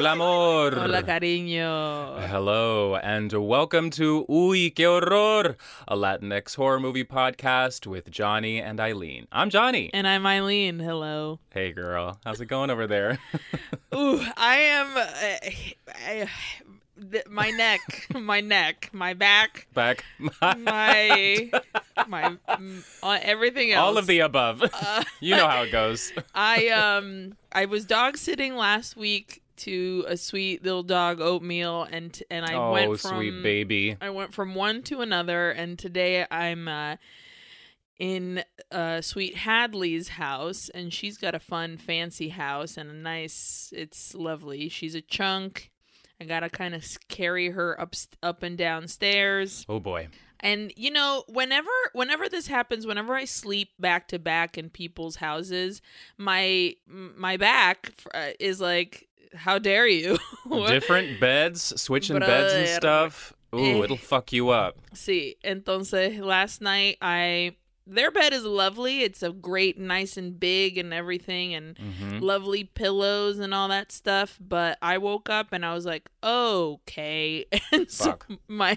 Hola, amor. Hola, cariño. Hello, and welcome to Uy, que horror, a Latinx horror movie podcast with Jonny and Aileen. I'm Jonny. And I'm Aileen. Hello. Hey, girl. How's it going over there? Ooh, I am. Uh, I, th- my neck, my neck, my back, Back. my my mm, uh, everything else. All of the above. Uh, you know how it goes. I um I was dog sitting last week to a sweet little dog oatmeal and and I oh, went from sweet baby. I went from one to another and today I'm uh in uh sweet Hadley's house and she's got a fun fancy house and a nice it's lovely. She's a chunk. I got to kind of carry her up up and down stairs. Oh boy. And you know, whenever whenever this happens, whenever I sleep back to back in people's houses, my my back uh, is like, "How dare you?" Different beds, switching beds and stuff. Ooh, Eh. it'll fuck you up. See, entonces last night I their bed is lovely. It's a great, nice and big and everything, and hmm lovely pillows and all that stuff. But I woke up and I was like, okay, and so my,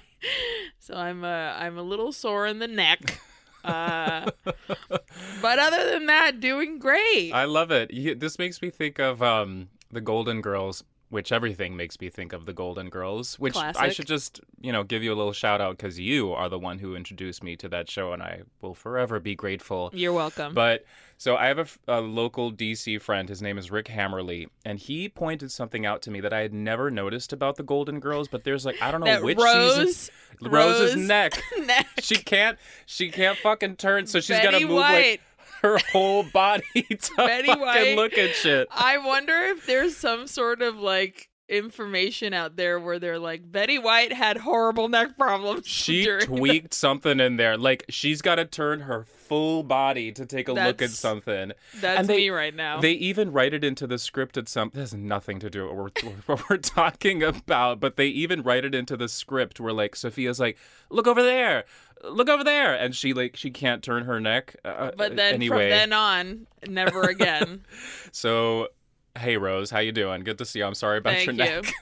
so I'm uh I'm a little sore in the neck. Uh, but other than that, doing great. I love it. You, this makes me think of um, the Golden Girls, which everything makes me think of the Golden Girls. Which I should just, you know, give you a little shout out because you are the one who introduced me to that show, and I will forever be grateful. You're welcome. But so I have a local DC friend. His name is Rick Hammerly, and he pointed something out to me that I had never noticed about the Golden Girls. But there's like I don't know which season. Rose's Rose neck. neck. She can't. She can't fucking turn. So she's got to move White. like her whole body to Betty fucking look at shit. I wonder if there's some sort of like information out there where they're like Betty White had horrible neck problems. She during the- tweaked something in there. Like she's got to turn her full body to take a look at something. That's and they- me right now. They even write it into the script at some. This has nothing to do with what we're, what we're talking about, but they even write it into the script where like Sophia's like, "Look over there, look over there," and she like she can't turn her neck. Uh, but then anyway, from then on, never again. so hey Rose, how you doing? Good to see you. I'm sorry about Thank your you. neck.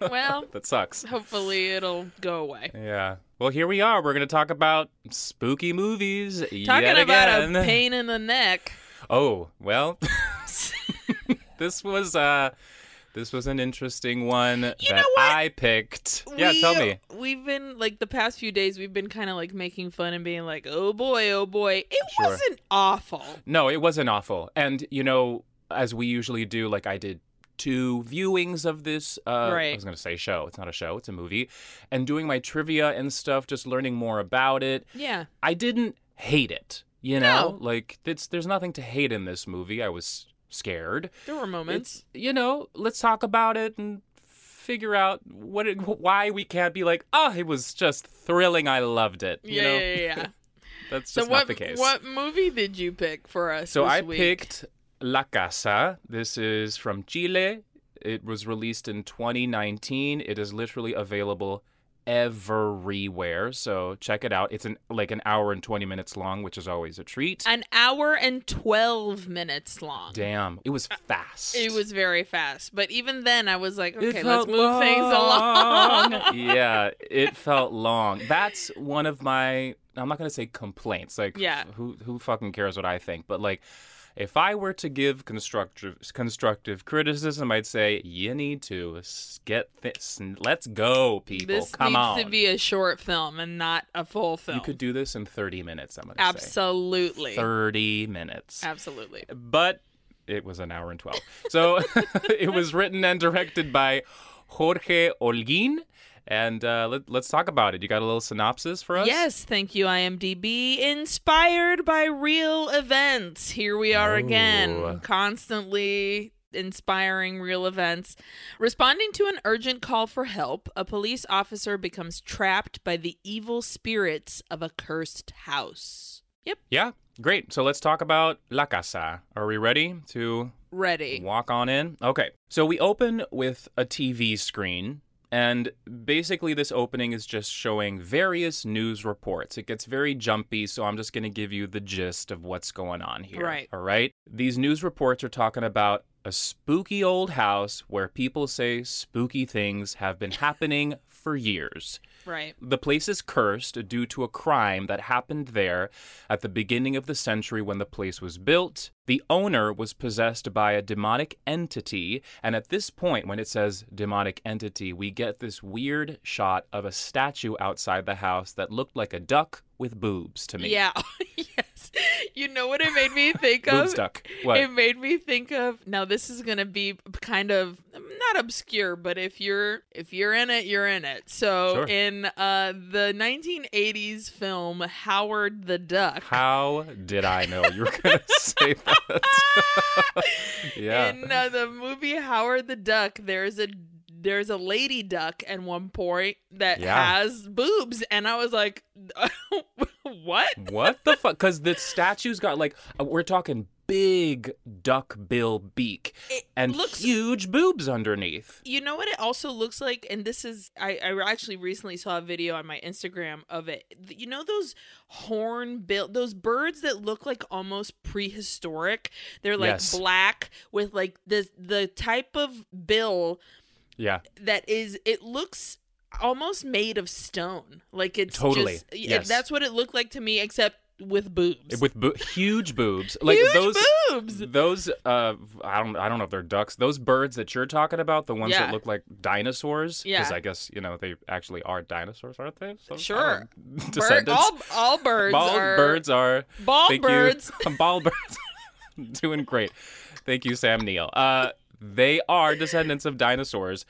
well, that sucks. hopefully it'll go away. Yeah. Well, here we are. We're going to talk about spooky movies Talking about a pain in the neck. Oh, well. this was uh this was an interesting one that? I picked. Yeah, tell me. We've been like the past few days. We've been kind of like making fun and being like, "Oh boy, oh boy." It Sure. wasn't awful. No, it wasn't awful. And you know, as we usually do, like I did two viewings of this uh I was going to say show. It's not a show, it's a movie. And doing my trivia and stuff, just learning more about it. Yeah, I didn't hate it. You know, No. like it's there's nothing to hate in this movie. I was scared. there were moments. It's you know, let's talk about it and figure out what it, why we can't be like, oh, it was just thrilling. I loved it. You yeah, know, yeah, yeah, yeah. that's so just what not the case. what movie did you pick for us? so I week? picked La Casa. This is from Chile. It was released in 2019. It is literally available everywhere. So check it out. It's an like an hour and 20 minutes long, which is always a treat. an hour and twelve minutes long. Damn, it was uh, fast. It was very fast, but even then, I was like, okay, let's move things along. yeah, it felt long. That's one of my I'm not gonna say complaints. Like Yeah. who who fucking cares what I think? But like if I were to give constructive constructive criticism, I'd say you need to get this. Let's go, people. Come on. This Come needs on. to be a short film and not a full film. you could do this in 30 minutes. I'm gonna absolutely, say 30 minutes. absolutely. but it was an hour and 12. So it was written and directed by Jorge Olguin. And uh, let, let's talk about it. You got a little synopsis for us? Yes, thank you, IMDb. Inspired by real events. Here we are Oh. again, constantly inspiring real events. Responding to an urgent call for help, a police officer becomes trapped by the evil spirits of a cursed house. Yep, Yeah, great. So let's talk about La Casa. Are we ready to ready. walk on in? Okay. So we open with a TV screen. And basically, this opening is just showing various news reports. It gets very jumpy, so I'm just going to give you the gist of what's going on here. Right. All right. These news reports are talking about a spooky old house where people say spooky things have been happening for years. Right. The place is cursed due to a crime that happened there at the beginning of the century when the place was built. The owner was possessed by a demonic entity, and at this point, when it says demonic entity, we get this weird shot of a statue outside the house that looked like a duck with boobs to me. Yeah. yes. You know what it made me think of? duck. What? It made me think of now this is going to be kind of not obscure, but if you're if you're in it, you're in it. So Sure. in uh the 1980s film Howard the Duck. How did I know you were going to say that? yeah. In uh, the movie Howard the Duck, there's a there's a lady duck at one point that Yeah. has boobs, and I was like, "What?" What the fuck? Because the statue's got like uh, we're talking big duck bill beak It and looks huge boobs underneath. You know what it also looks like, and this is I, I actually recently saw a video on my Instagram of it. You know those horn bill, those birds that look like almost prehistoric. They're like Yes. black with like the the type of bill Yeah, that is. It looks almost made of stone. Like it's Totally. Just, it- Yes. that's what it looked like to me, except with boobs. with bo- huge boobs, like Huge those. boobs. Those uh, I don't I don't know if they're ducks. Those birds that you're talking about, the ones Yeah. that look like dinosaurs. Yeah. Because I guess you know they actually are dinosaurs, aren't they? So, Sure. Bird, all all birds Bald are birds are bald Thank birds. You. Bald birds. Doing great. Thank you, Sam Neill. Uh, they are descendants of dinosaurs.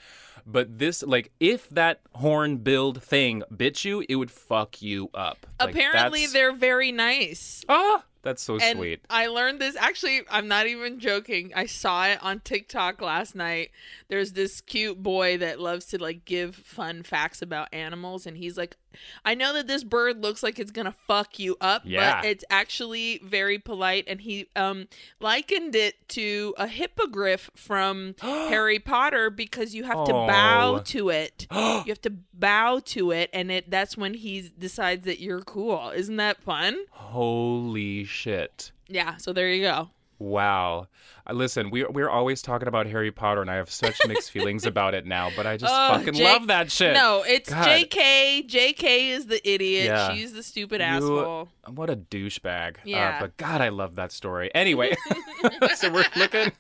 But this, like, if that hornbill thing bit you, it would fuck you up. Like, Apparently, that's- they're very nice. ah, that's so and sweet. I learned this actually I'm not even joking. I saw it on TikTok last night. There's this cute boy that loves to like give fun facts about animals and he's like I know that this bird looks like it's going to fuck you up, Yeah. but it's actually very polite and he um likened it to a hippogriff from Harry Potter because you have to bow Oh. to it. you have to bow to it and it that's when he decides that you're cool. Isn't that fun? Holy shit! Yeah, so there you go. Wow. Uh, listen, we're we're always talking about Harry Potter, and I have such mixed feelings about it now. But I just Oh, fucking Jake- love that shit. No, it's God. JK. JK is the idiot. Yeah. She's the stupid You- asshole. What a douchebag. Yeah. Uh, but God, I love that story. Anyway, so we're looking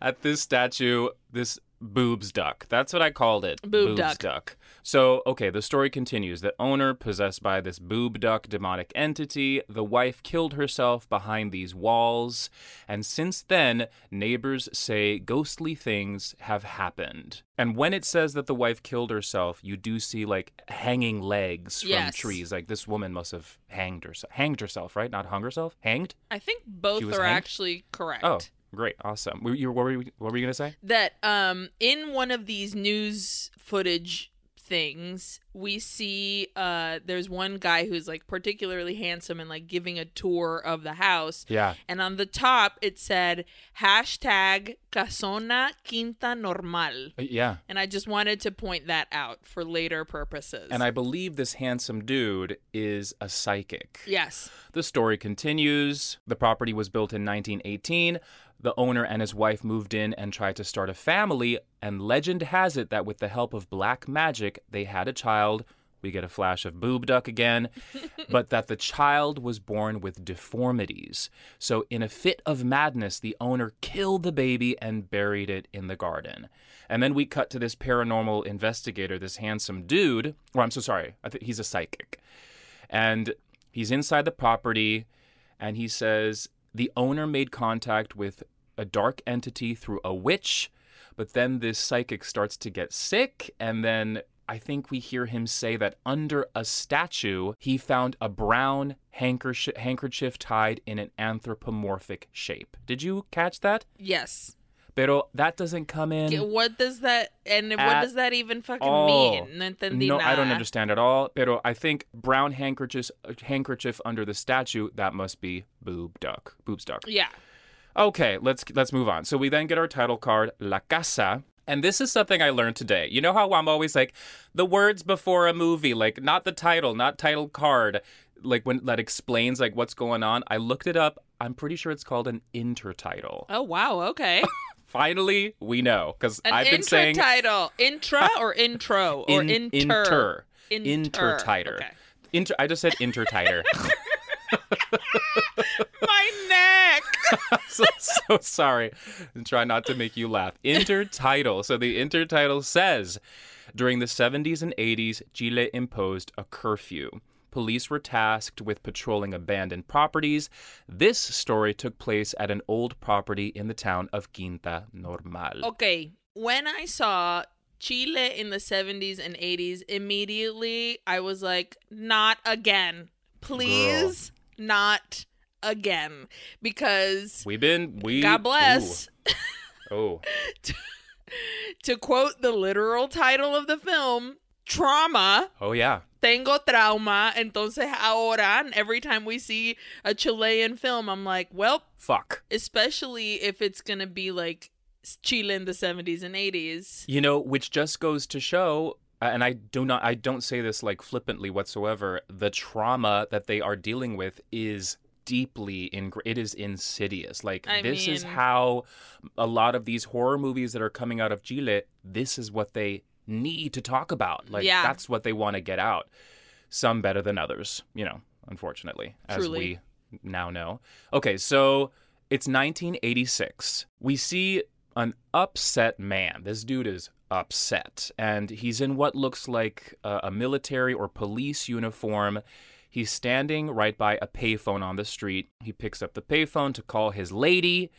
at this statue, this boobs duck. That's what I called it. Boob boobs duck. So, okay, the story continues. The owner, possessed by this boob duck demonic entity, the wife killed herself behind these walls. And since then, neighbors say ghostly things have happened. And when it says that the wife killed herself, you do see like hanging legs from Yes. trees. Like this woman must have hanged herself. Hanged herself, right? Not hung herself. Hanged. I think both are hanged? actually correct. Oh, great, awesome. Were you, what were you, you gonna say? That um in one of these news footage things, we see uh there's one guy who's like particularly handsome and like giving a tour of the house. Yeah. And on the top it said hashtag Casona Quinta Normal. Uh, Yeah. And I just wanted to point that out for later purposes. And I believe this handsome dude is a psychic. Yes. The story continues. The property was built in 1918. The owner and his wife moved in and tried to start a family, and legend has it that with the help of black magic, they had a child. We get a flash of boob duck again, but that the child was born with deformities. So, in a fit of madness, the owner killed the baby and buried it in the garden. And then we cut to this paranormal investigator, this handsome dude. Or I'm so sorry, I think he's a psychic. And he's inside the property and he says the owner made contact with a dark entity through a witch, but then this psychic starts to get sick and then I think we hear him say that under a statue, he found a brown handkerchief, handkerchief tied in an anthropomorphic shape. Did you catch that? Yes. Pero that doesn't come in. What does that and what does that even fucking all. mean? No, No, I don't understand at all. Pero I think brown handkerchief uh, handkerchief under the statue that must be boob duck, boobs duck. Yeah. Okay, let's let's move on. So we then get our title card, La Casa. And this is something I learned today. You know how I'm always like the words before a movie, like not the title, not title card, like when that explains like what's going on. I looked it up. I'm pretty sure it's called an intertitle. Oh wow. Okay. Finally, we know because I've been saying title. Intra or intro or in, inter. inter intertiter. Okay. Inter. I just said intertiter. My neck. so, so sorry. And try not to make you laugh. Intertitle. So the intertitle says during the 70s and 80s, Chile imposed a curfew. Police were tasked with patrolling abandoned properties. This story took place at an old property in the town of Quinta Normal. Okay, when I saw Chile in the 70s and 80s, immediately I was like, not again. Please, not again. Because, We've been we God bless, Ooh. Oh, to quote the literal title of the film, trauma. oh yeah. Tengo trauma. Entonces ahora, every time we see a Chilean film, I'm like, well, Fuck. especially if it's going to be like Chile in the 70s and 80s. You know, which just goes to show uh, and I do not I don't say this like flippantly whatsoever, the trauma that they are dealing with is deeply in it is insidious. Like I this is how a lot of these horror movies that are coming out of Chile, this is what they need to talk about. Like Yeah. that's what they want to get out. Some better than others, you know, unfortunately, as we now know. Okay, so it's 1986. We see an upset man. This dude is upset, and he's in what looks like a, a military or police uniform. He's standing right by a payphone on the street. He picks up the payphone to call his lady.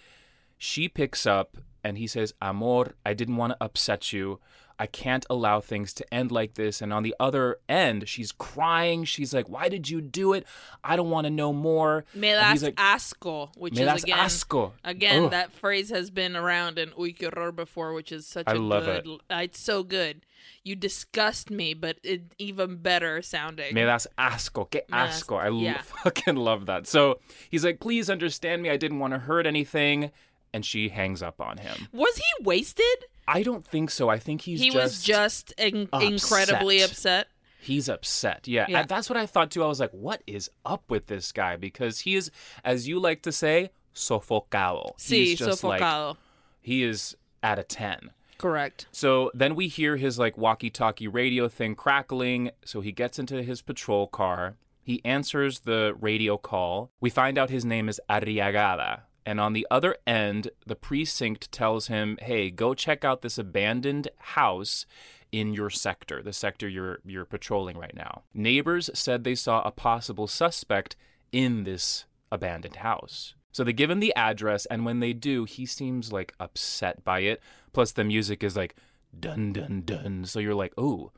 She picks up and he says, Amor, I didn't want to upset you. I can't allow things to end like this. And on the other end, she's crying. She's like, Why did you do it? I don't want to know more. Me das like, asco, which is again, asco. again Ugh. that phrase has been around in Uy que horror before, which is such I a love good. uh, It's so good. You disgust me, but it even better sounding. Me das asco. Que asco. I yeah. fucking love that. So he's like, Please understand me. I didn't want to hurt anything. And she hangs up on him. Was he wasted? I don't think so. I think he's he just. was just in- upset. incredibly upset. He's upset. Yeah. Yeah. And that's what I thought too. I was like, what is up with this guy? Because he is, as you like to say, sofocado. Sí, He's just like, sofocado. he is at a 10. Correct. So then we hear his like walkie talkie radio thing crackling. So he gets into his patrol car. He answers the radio call. We find out his name is Arriagada. And on the other end, the precinct tells him, hey, go check out this abandoned house in your sector, the sector you're you're patrolling right now. Neighbors said they saw a possible suspect in this abandoned house. So they give him the address, and when they do, he seems like upset by it. Plus, the music is like dun dun dun. So you're like, oh,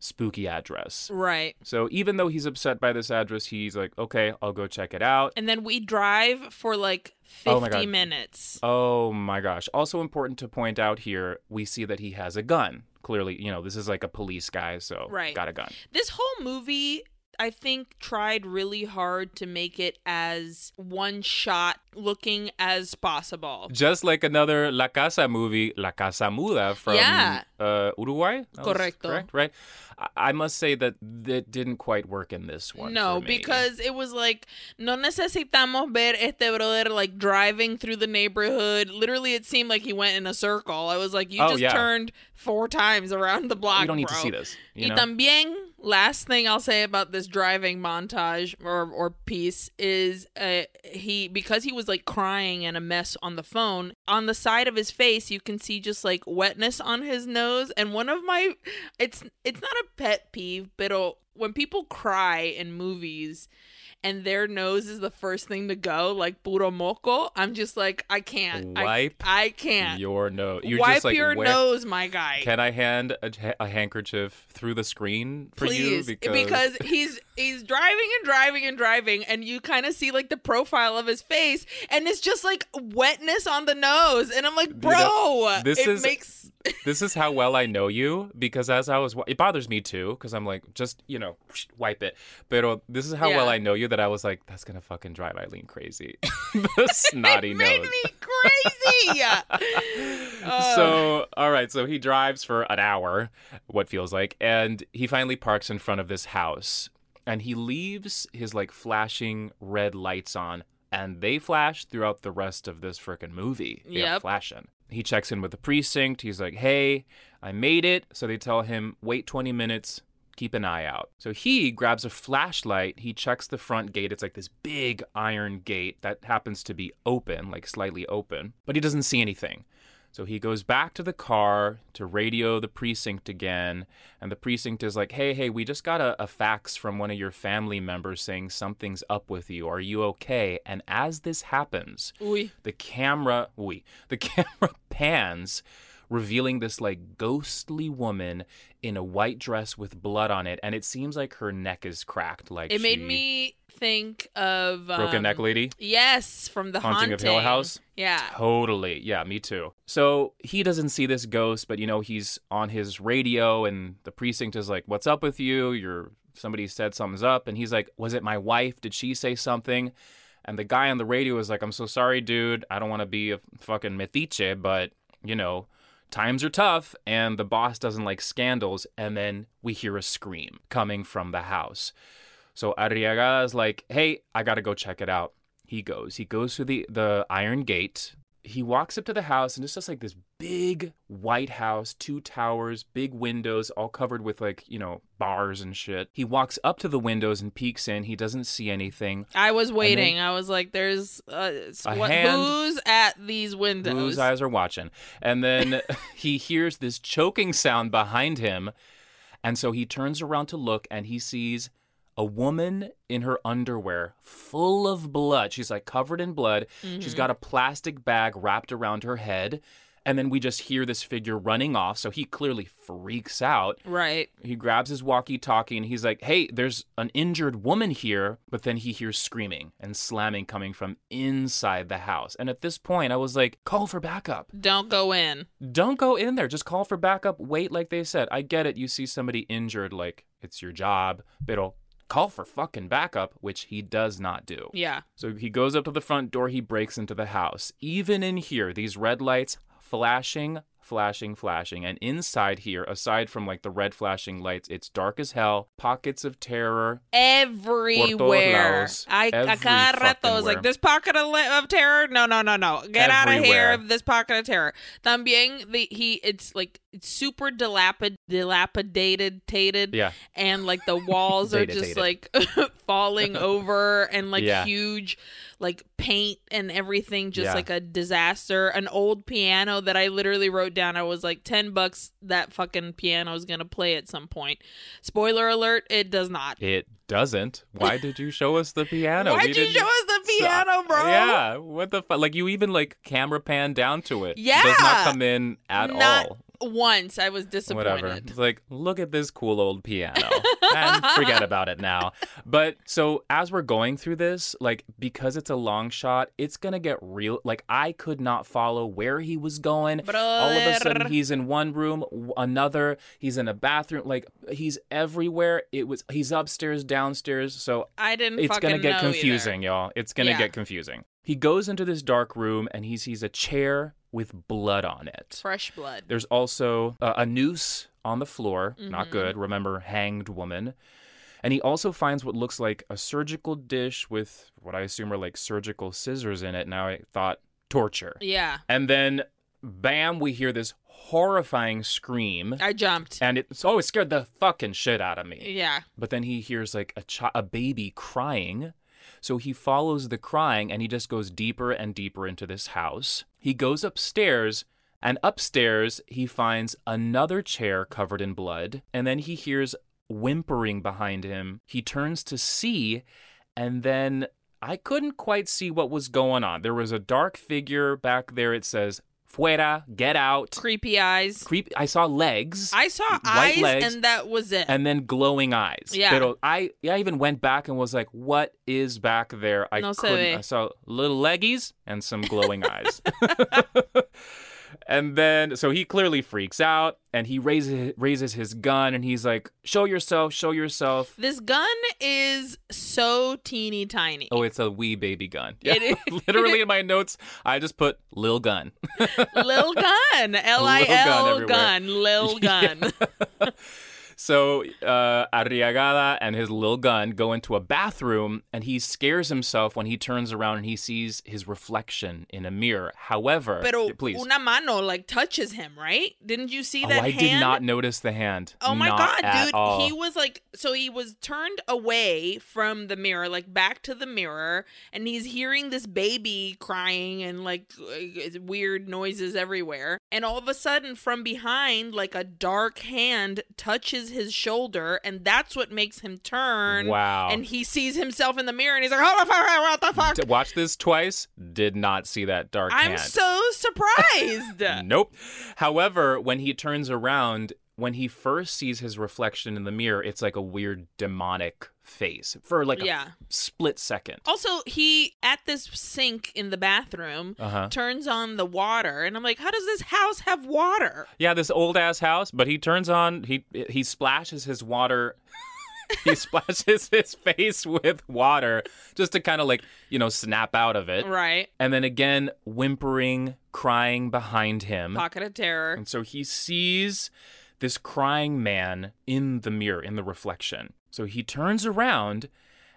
spooky address. Right. So even though he's upset by this address, he's like, okay, I'll go check it out. And then we drive for like 50 Oh minutes. Oh my gosh. Also important to point out here, we see that he has a gun. Clearly, you know, this is like a police guy, so Right. got a gun. This whole movie, I think, tried really hard to make it as one shot looking as possible. Just like another La Casa movie, La Casa Muda from Yeah. uh, Uruguay. That Correcto. Correct, right? I-, I must say that that didn't quite work in this one. No, because it was like, no necesitamos ver este brother like driving through the neighborhood. Literally, it seemed like he went in a circle. I was like, you Oh, just yeah. turned four times around the block. You don't need to see this. You y know? también, last thing I'll say about this driving montage or, or piece is uh, he because he was like crying and a mess on the phone. On the side of his face, you can see just like wetness on his nose. And one of my, it's it's not a pet peeve, but when people cry in movies. And their nose is the first thing to go, like puro moco. I'm just like, I can't. Wipe I, can't. Your nose. You're Wipe just like, your where- nose, my guy. Can I hand a, a handkerchief through the screen for Please, you? Because, he's he's driving and driving and driving, and you kind of see like the profile of his face, and it's just like wetness on the nose, and I'm like, bro, know, this it is- makes this is how well I know you. Because as I was, it bothers me too. Because I'm like, just you know, wipe it. But this is how well I know you that I was like, that's gonna fucking drive Aileen crazy. the snotty it made nose. me crazy. Uh, so all right so he drives for an hour what feels like and he finally parks in front of this house and he leaves his like flashing red lights on and they flash throughout the rest of this freaking movie they are Yep. flashing he checks in with the precinct. He's like, hey, I made it. So they tell him, wait 20 minutes, keep an eye out. So he grabs a flashlight. He checks the front gate. It's like this big iron gate that happens to be open, like slightly open, but he doesn't see anything. So he goes back to the car to radio the precinct again. And the precinct is like, hey, hey, we just got a, a, fax from one of your family members saying something's up with you. Are you okay? And as this happens, Oui. the camera, oui, the camera pans, revealing this like ghostly woman in a white dress with blood on it. And it seems like her neck is cracked. Like It made me think of Broken um, Neck Lady? Yes, from the Haunting of Hill House? Yeah. Totally. Yeah, me too. So he doesn't see this ghost, but you know, he's on his radio and the precinct is like, What's up with you? You're somebody said something's up. And he's like, Was it my wife? Did she say something? And the guy on the radio is like, I'm so sorry, dude. I don't want to be a fucking metiche, but you know, times are tough and the boss doesn't like scandals. And then we hear a scream coming from the house. So Arriaga is like, hey, I got to go check it out. He goes. He goes through the, the iron gate. He walks up to the house, and it's just like this big white house, two towers, big windows, all covered with like, you know, bars and shit. He walks up to the windows and peeks in. He doesn't see anything. I was waiting. I was like, "There's uh, A what, hand- who's at these windows?" Whose eyes are watching? And then he hears this choking sound behind him. And so he turns around to look and he sees a woman in her underwear full of blood. She's like covered in blood. She's got mm-hmm. a plastic bag wrapped around her head. And then we just hear this figure running off. So he clearly freaks out. Right. He grabs his walkie talkie and he's like, hey, there's an injured woman here. But then he hears screaming and slamming coming from inside the house. And at this point, I was like, call for backup. Don't go in. Don't go in there. Just call for backup. Wait, like they said. I get it. You see somebody injured, like it's your job. Pero call for fucking backup, which he does not do. Yeah. So he goes up to the front door, he breaks into the house. Even in here, these red lights flashing, flashing, flashing. And inside here, aside from like the red flashing lights, it's dark as hell, pockets of terror. Everywhere. lados. I Every cada rato fucking was like, this pocket of, of terror. No, no, no, no. Get out of Everywhere. here. This pocket of terror. También the he it's like it's super dilapid dilapidated tated Yeah. and like the walls are just like falling over and like Yeah. huge like paint and everything just Yeah. like a disaster an old piano that i literally wrote down i was like 10 bucks that fucking piano is gonna play at some point spoiler alert it does not It doesn't. Why did you show us the piano? Why did you show us the piano bro Yeah, what the fuck? Like you even like camera pan down to it. Yeah. does not come in at Not all. Once i was disappointed Whatever. It's like look at this cool old piano and forget about it now. But so as we're going through this, like because it's a long shot, it's gonna get real. Like I could not follow where he was going. All of a sudden, he's in one room, another. He's in a bathroom. Like he's everywhere. It was. He's upstairs, downstairs. So i didn't it's gonna get know either. confusing, y'all. It's gonna Yeah. get confusing. He goes into this dark room and he sees a chair with blood on it. fresh blood There's also uh, a noose on the floor. Not Mhm. good. Remember, hanged woman. And he also finds what looks like a surgical dish with what I assume are like surgical scissors in it. Now I thought torture. yeah And then, bam, we hear this horrifying scream. i jumped And it's always scared the fucking shit out of me. yeah But then he hears like a chi- a baby crying. So he follows the crying and he just goes deeper and deeper into this house. He goes upstairs and upstairs he finds another chair covered in blood and then he hears whimpering behind him. He turns to see and then I couldn't quite see what was going on. There was a dark figure back there. It says "Fuera, get out." creepy eyes Creep. I saw legs i saw eyes legs and that was it and then glowing eyes. Yeah. Pero I I even went back and was like, what is back there? I No couldn't. I saw little leggies and some glowing eyes. and then so he clearly freaks out and he raises raises his gun and he's like, show yourself, show yourself. This gun is so teeny tiny. Oh, it's a wee baby gun. Yeah. It is. Literally in my notes, I just put lil gun. Lil gun. L I L gun. Lil gun. So uh, Arriagada and his little gun go into a bathroom, and he scares himself when he turns around and he sees his reflection in a mirror. However, Pero please. una mano like touches him, right? Didn't you see oh, that I hand? did not notice the hand. Oh my Not god, dude. all. He was like so he was turned away from the mirror, like back to the mirror, and he's hearing this baby crying and like weird noises everywhere. And all of a sudden from behind like a dark hand touches his shoulder and that's what makes him turn. Wow. And he sees himself in the mirror and he's like, "What the fuck? What the fuck?" Watch this twice. Did not see that dark I'm hand. so surprised. Nope. However, when he turns around, when he first sees his reflection in the mirror, it's like a weird demonic face for like a Yeah. f- split second. Also, he at this sink in the bathroom Uh huh. turns on the water, and I'm like, how does this house have water? Yeah, this old ass house, but he turns on he he splashes his water he splashes his face with water just to kind of like, you know, snap out of it. Right. And then again whimpering, crying behind him. Pocket of terror. And so he sees this crying man in the mirror, in the reflection. So he turns around,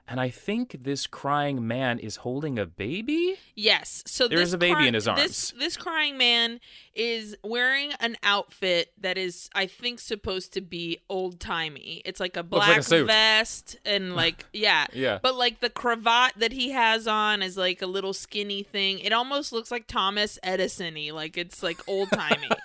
and I think this crying man is holding a baby. Yes. So There's a baby cry- in his arms. this crying man is wearing an outfit that is, I think, supposed to be old timey. It's like a black like a vest and like yeah. Yeah. But like the cravat that he has on is like a little skinny thing. It almost looks like Thomas Edison-y. Like it's like old timey.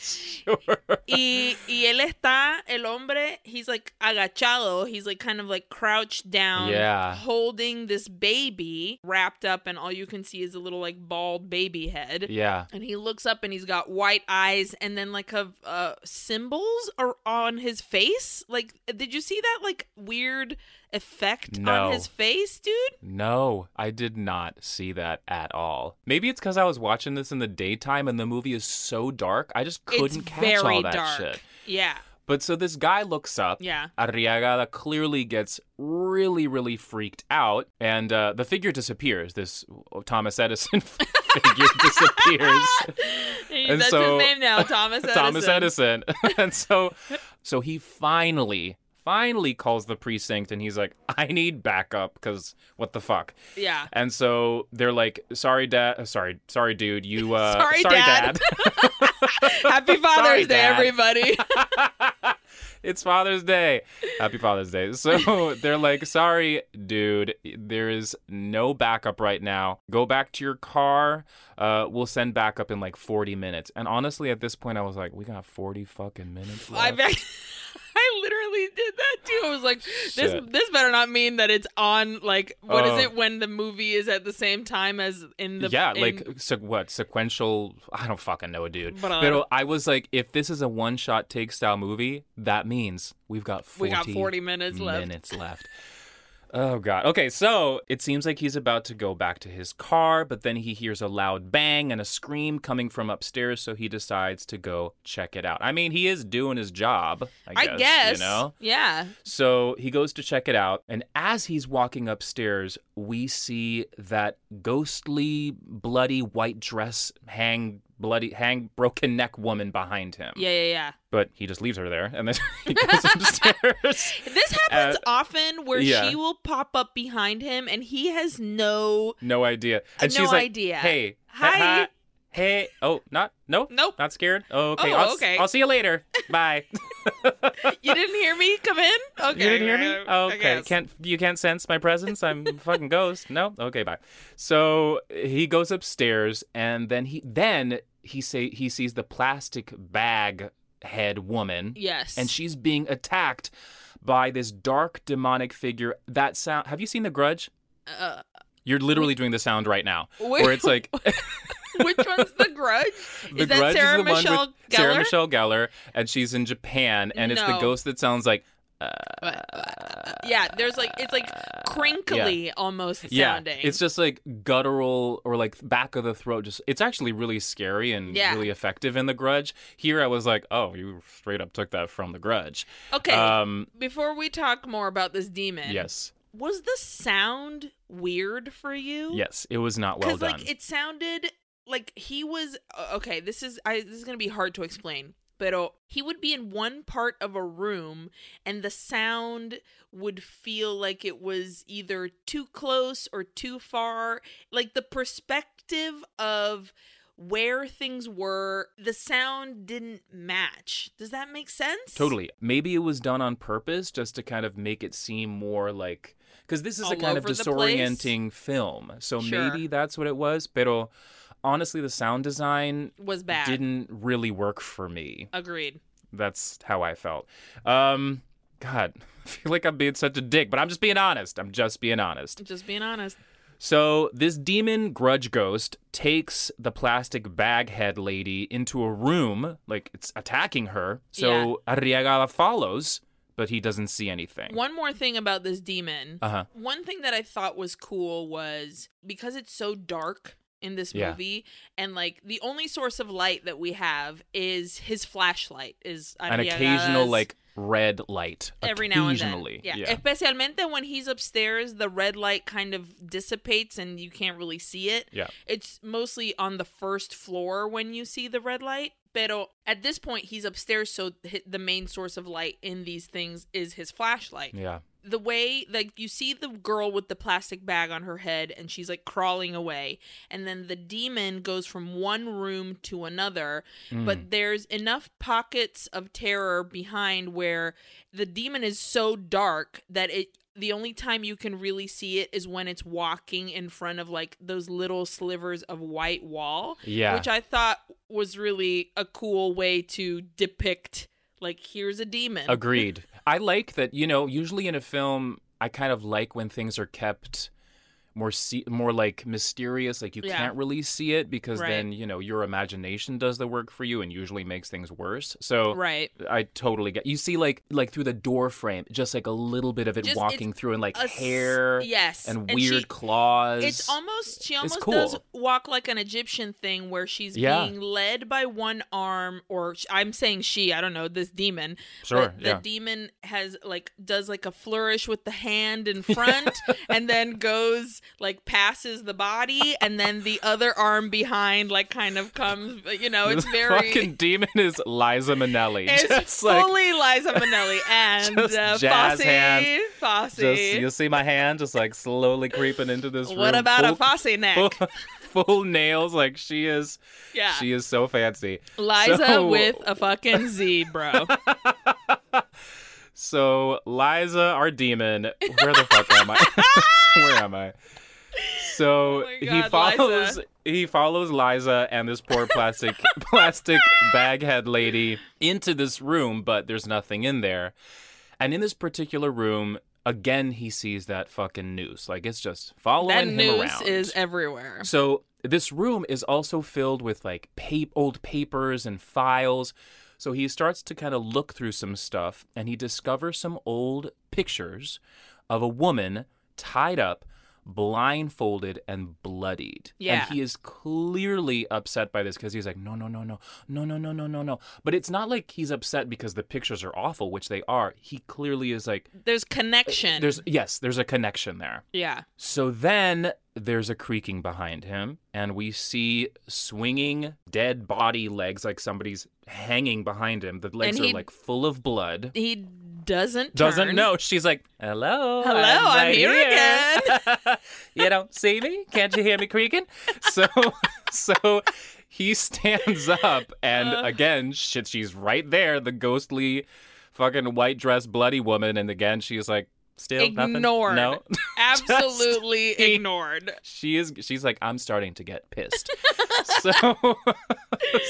Sure. y, y él está, el hombre, he's like agachado. He's like kind of like crouched down, Yeah. holding this baby wrapped up, and all you can see is a little like bald baby head. Yeah. And he looks up and he's got white eyes and then like a uh, symbols are on his face. Like, did you see that like weird effect No. on his face, dude? No, I did not see that at all. Maybe it's because I was watching this in the daytime and the movie is so dark. I just couldn't it's catch very all that dark. shit. Yeah, But so this guy looks up. yeah. Arriagada clearly gets really, really freaked out, and uh, the figure disappears. This Thomas Edison figure disappears. And That's so- his name now, Thomas Edison. Thomas Edison, and so, so he finally, finally calls the precinct, and he's like, "I need backup because what the fuck." Yeah. And so they're like, "Sorry, dad. Sorry, sorry, dude. You uh, Sorry, Dad." Happy Father's Sorry, Day, Dad. everybody. it's Father's Day. Happy Father's Day. So they're like, sorry, dude, there is no backup right now. Go back to your car. Uh, we'll send backup in like 40 minutes. And honestly, at this point, I was like, we got 40 fucking minutes I left. bet. I literally did that too. I was like, this Shit. this better not mean that it's on like what is Oh. it when the movie is at the same time as in the yeah, in- like what sequential? I don't fucking know, dude. But, uh, I was like, if this is a one-shot take style movie, that means we've got 40 we got 40 minutes left. minutes left. Oh god. Okay, so it seems like he's about to go back to his car, but then he hears a loud bang and a scream coming from upstairs, so he decides to go check it out. I mean, he is doing his job, I guess, I guess. you know. Yeah. So he goes to check it out, and as he's walking upstairs, we see that ghostly, bloody white dress hang bloody hang broken neck woman behind him. Yeah, yeah, yeah. But he just leaves her there and then he goes upstairs. This happens Uh, often where yeah. she will pop up behind him and he has no No idea. And No she's like, idea. Hey, Hi. hey. Oh, not no. Nope. Not scared. Oh, okay. Oh, I'll, okay. I'll see you later. Bye. You didn't hear me come in? Okay. you didn't hear me? I okay. Can't you can't sense my presence? I'm a fucking ghost. No. Okay. Bye. So he goes upstairs and then he then he say he sees the plastic bag head woman Yes. and she's being attacked by this dark demonic figure. That sound. Have you seen The Grudge? uh, You're literally doing the sound right now, Wait, where it's like which one's the grudge? The is that Grudge Sarah is the Michelle one with Gellar? Sarah Michelle Gellar, and she's in Japan, and it's the ghost that sounds like. Yeah, there's like it's like crinkly almost Yeah, sounding. it's just like guttural or like back of the throat. Just it's actually really scary and Yeah. really effective in The Grudge. Here, I was like, oh, you straight up took that from The Grudge. okay. Um, before we talk more about this demon, yes, was the sound weird for you? yes, it was not well done. like it sounded like he was okay. This is I this is gonna be hard to explain. Pero he would be in one part of a room and the sound would feel like it was either too close or too far. Like the perspective of where things were, the sound didn't match. Does that make sense? Totally. Maybe it was done on purpose just to kind of make it seem more like because this is All a kind of disorienting film. So Sure. maybe that's what it was. Pero honestly, the sound design Was bad. didn't really work for me. Agreed. That's how I felt. Um, God, I feel like I'm being such a dick, but I'm just being honest. I'm just being honest. Just being honest. So this demon grudge ghost takes the plastic bag head lady into a room, like it's attacking her. So Arriagada follows, but he doesn't see anything. One more thing about this demon. Uh huh. One thing that I thought was cool was because it's so dark in this Yeah. movie and like the only source of light that we have is his flashlight is An occasional like red light. every now and then. Occasionally. Yeah. Especialmente when he's upstairs, the red light kind of dissipates and you can't really see it. Yeah. It's mostly on the first floor when you see the red light. Pero at this point, he's upstairs, so the main source of light in these things is his flashlight. Yeah. The way, like, you see the girl with the plastic bag on her head, and she's like crawling away, and then the demon goes from one room to another, Mm. but there's enough pockets of terror behind where the demon is so dark that it the only time you can really see it is when it's walking in front of like those little slivers of white wall Yeah. which i thought was really a cool way to depict like here's a demon Agreed. I like that, you know, usually in a film, I kind of like when things are kept more see, more like mysterious like you Yeah. can't really see it because Right. then you know your imagination does the work for you and usually makes things worse so right i totally get you see like like through the door frame just like a little bit of it Just- walking through and like A hair yes and, she- weird claws It's almost she almost cool. does walk like an Egyptian thing where she's Yeah. being led by one arm or I'm saying she, I don't know, this demon. Sure, But the demon has like does like a flourish with the hand in front and then goes like passes the body and then the other arm behind like kind of comes, you know, it's very fucking demon is liza minnelli it's just like fully Liza Minnelli and Just uh, jazz Fosse, hands. Fosse. just you'll see my hand just like slowly creeping into this room what about a full, Fosse neck? full, full nails like she is yeah. she is so fancy Liza So- with a fucking Z, bro. So Liza, our demon, where the fuck am I? where am I? So Oh my he follows Liza. he follows Liza and this poor plastic plastic baghead lady into this room, but there's nothing in there. And in this particular room, again he sees that fucking noose. Like it's just following that him news around. is everywhere. So this room is also filled with like pa- old papers and files. So he starts to kind of look through some stuff and he discovers some old pictures of a woman tied up, blindfolded, and bloodied. Yeah. And he is clearly upset by this because he's like, no, no, no, no, no, no, no, no, no, no. But it's not like he's upset because the pictures are awful, which they are. He clearly is like, There's connection. there's, yes, there's a connection there. yeah. So then there's a creaking behind him, and we see swinging dead body legs, like somebody's hanging behind him. The legs are like full of blood. He doesn't Doesn't turn. know. She's like, "Hello, Hello, I'm right here again. you don't see me? Can't you hear me creaking?" So, so he stands up, and Uh. again, shit, she's right there, the ghostly, fucking white dress, bloody woman, and again, she's like, "Still nothing." Ignored. No. Absolutely he- ignored. she is she's like i'm starting to get pissed so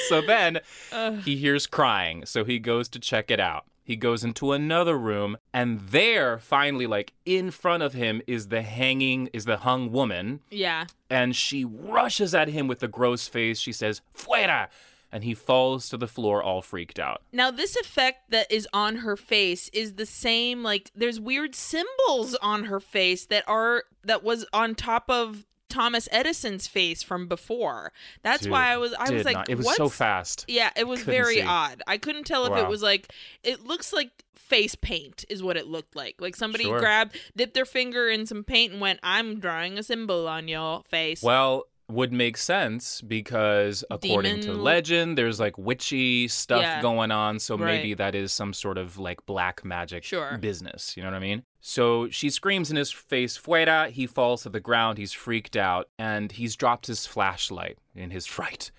so then Ugh. he hears crying so he goes to check it out he goes into another room and there finally like in front of him is the hanging is the hung woman. Yeah. and she rushes at him with a gross face. She says fuera! And he falls to the floor all freaked out. Now this effect that is on her face is the same like there's weird symbols on her face that are that was on top of Thomas Edison's face from before. That's Dude, why I was I was like not- it was what's so fast Yeah, it was Couldn't very see. odd. I couldn't tell if it was like it looks like face paint is what it looked like. Like somebody Sure. grabbed dipped their finger in some paint and went, "I'm drawing a symbol on your face." Well, would make sense because according to legend, there's like witchy stuff Yeah. going on. So Right. maybe that is some sort of like black magic Sure. business. You know what I mean? So she screams in his face, Fuera. He falls to the ground. He's freaked out and he's dropped his flashlight in his fright.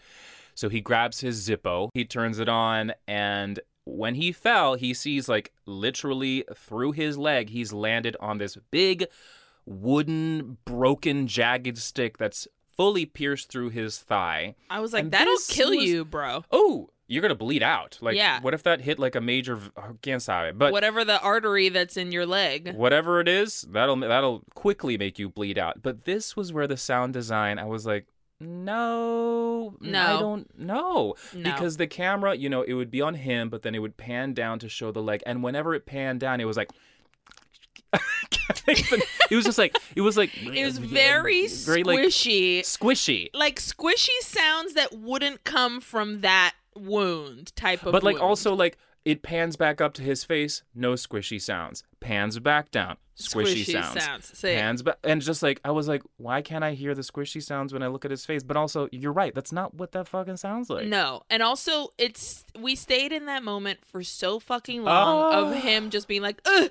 So he grabs his Zippo, he turns it on, and when he fell, he sees like literally through his leg, he's landed on this big wooden, broken, jagged stick that's fully pierced through his thigh. I was like, And that'll kill was- you, bro. Oh, you're gonna bleed out. Like, Yeah. what if that hit like a major? I oh, can't stop it. But Whatever the artery that's in your leg. whatever it is, that'll that'll quickly make you bleed out. But this was where the sound design, I was like, no, mm, no, I don't know, No. because the camera, you know, it would be on him, but then it would pan down to show the leg, and whenever it panned down, it was like. it was just like it was like it was very, very like squishy. squishy Like, squishy sounds that wouldn't come from that wound type of but like wound. also like it pans back up to his face no squishy sounds pans back down squishy, sounds, Say it. pans back and just like i was like why can't i hear the squishy sounds when i look at his face but also you're right that's not what that fucking sounds like No, and also it's we stayed in that moment for so fucking long Oh. of him just being like, uh,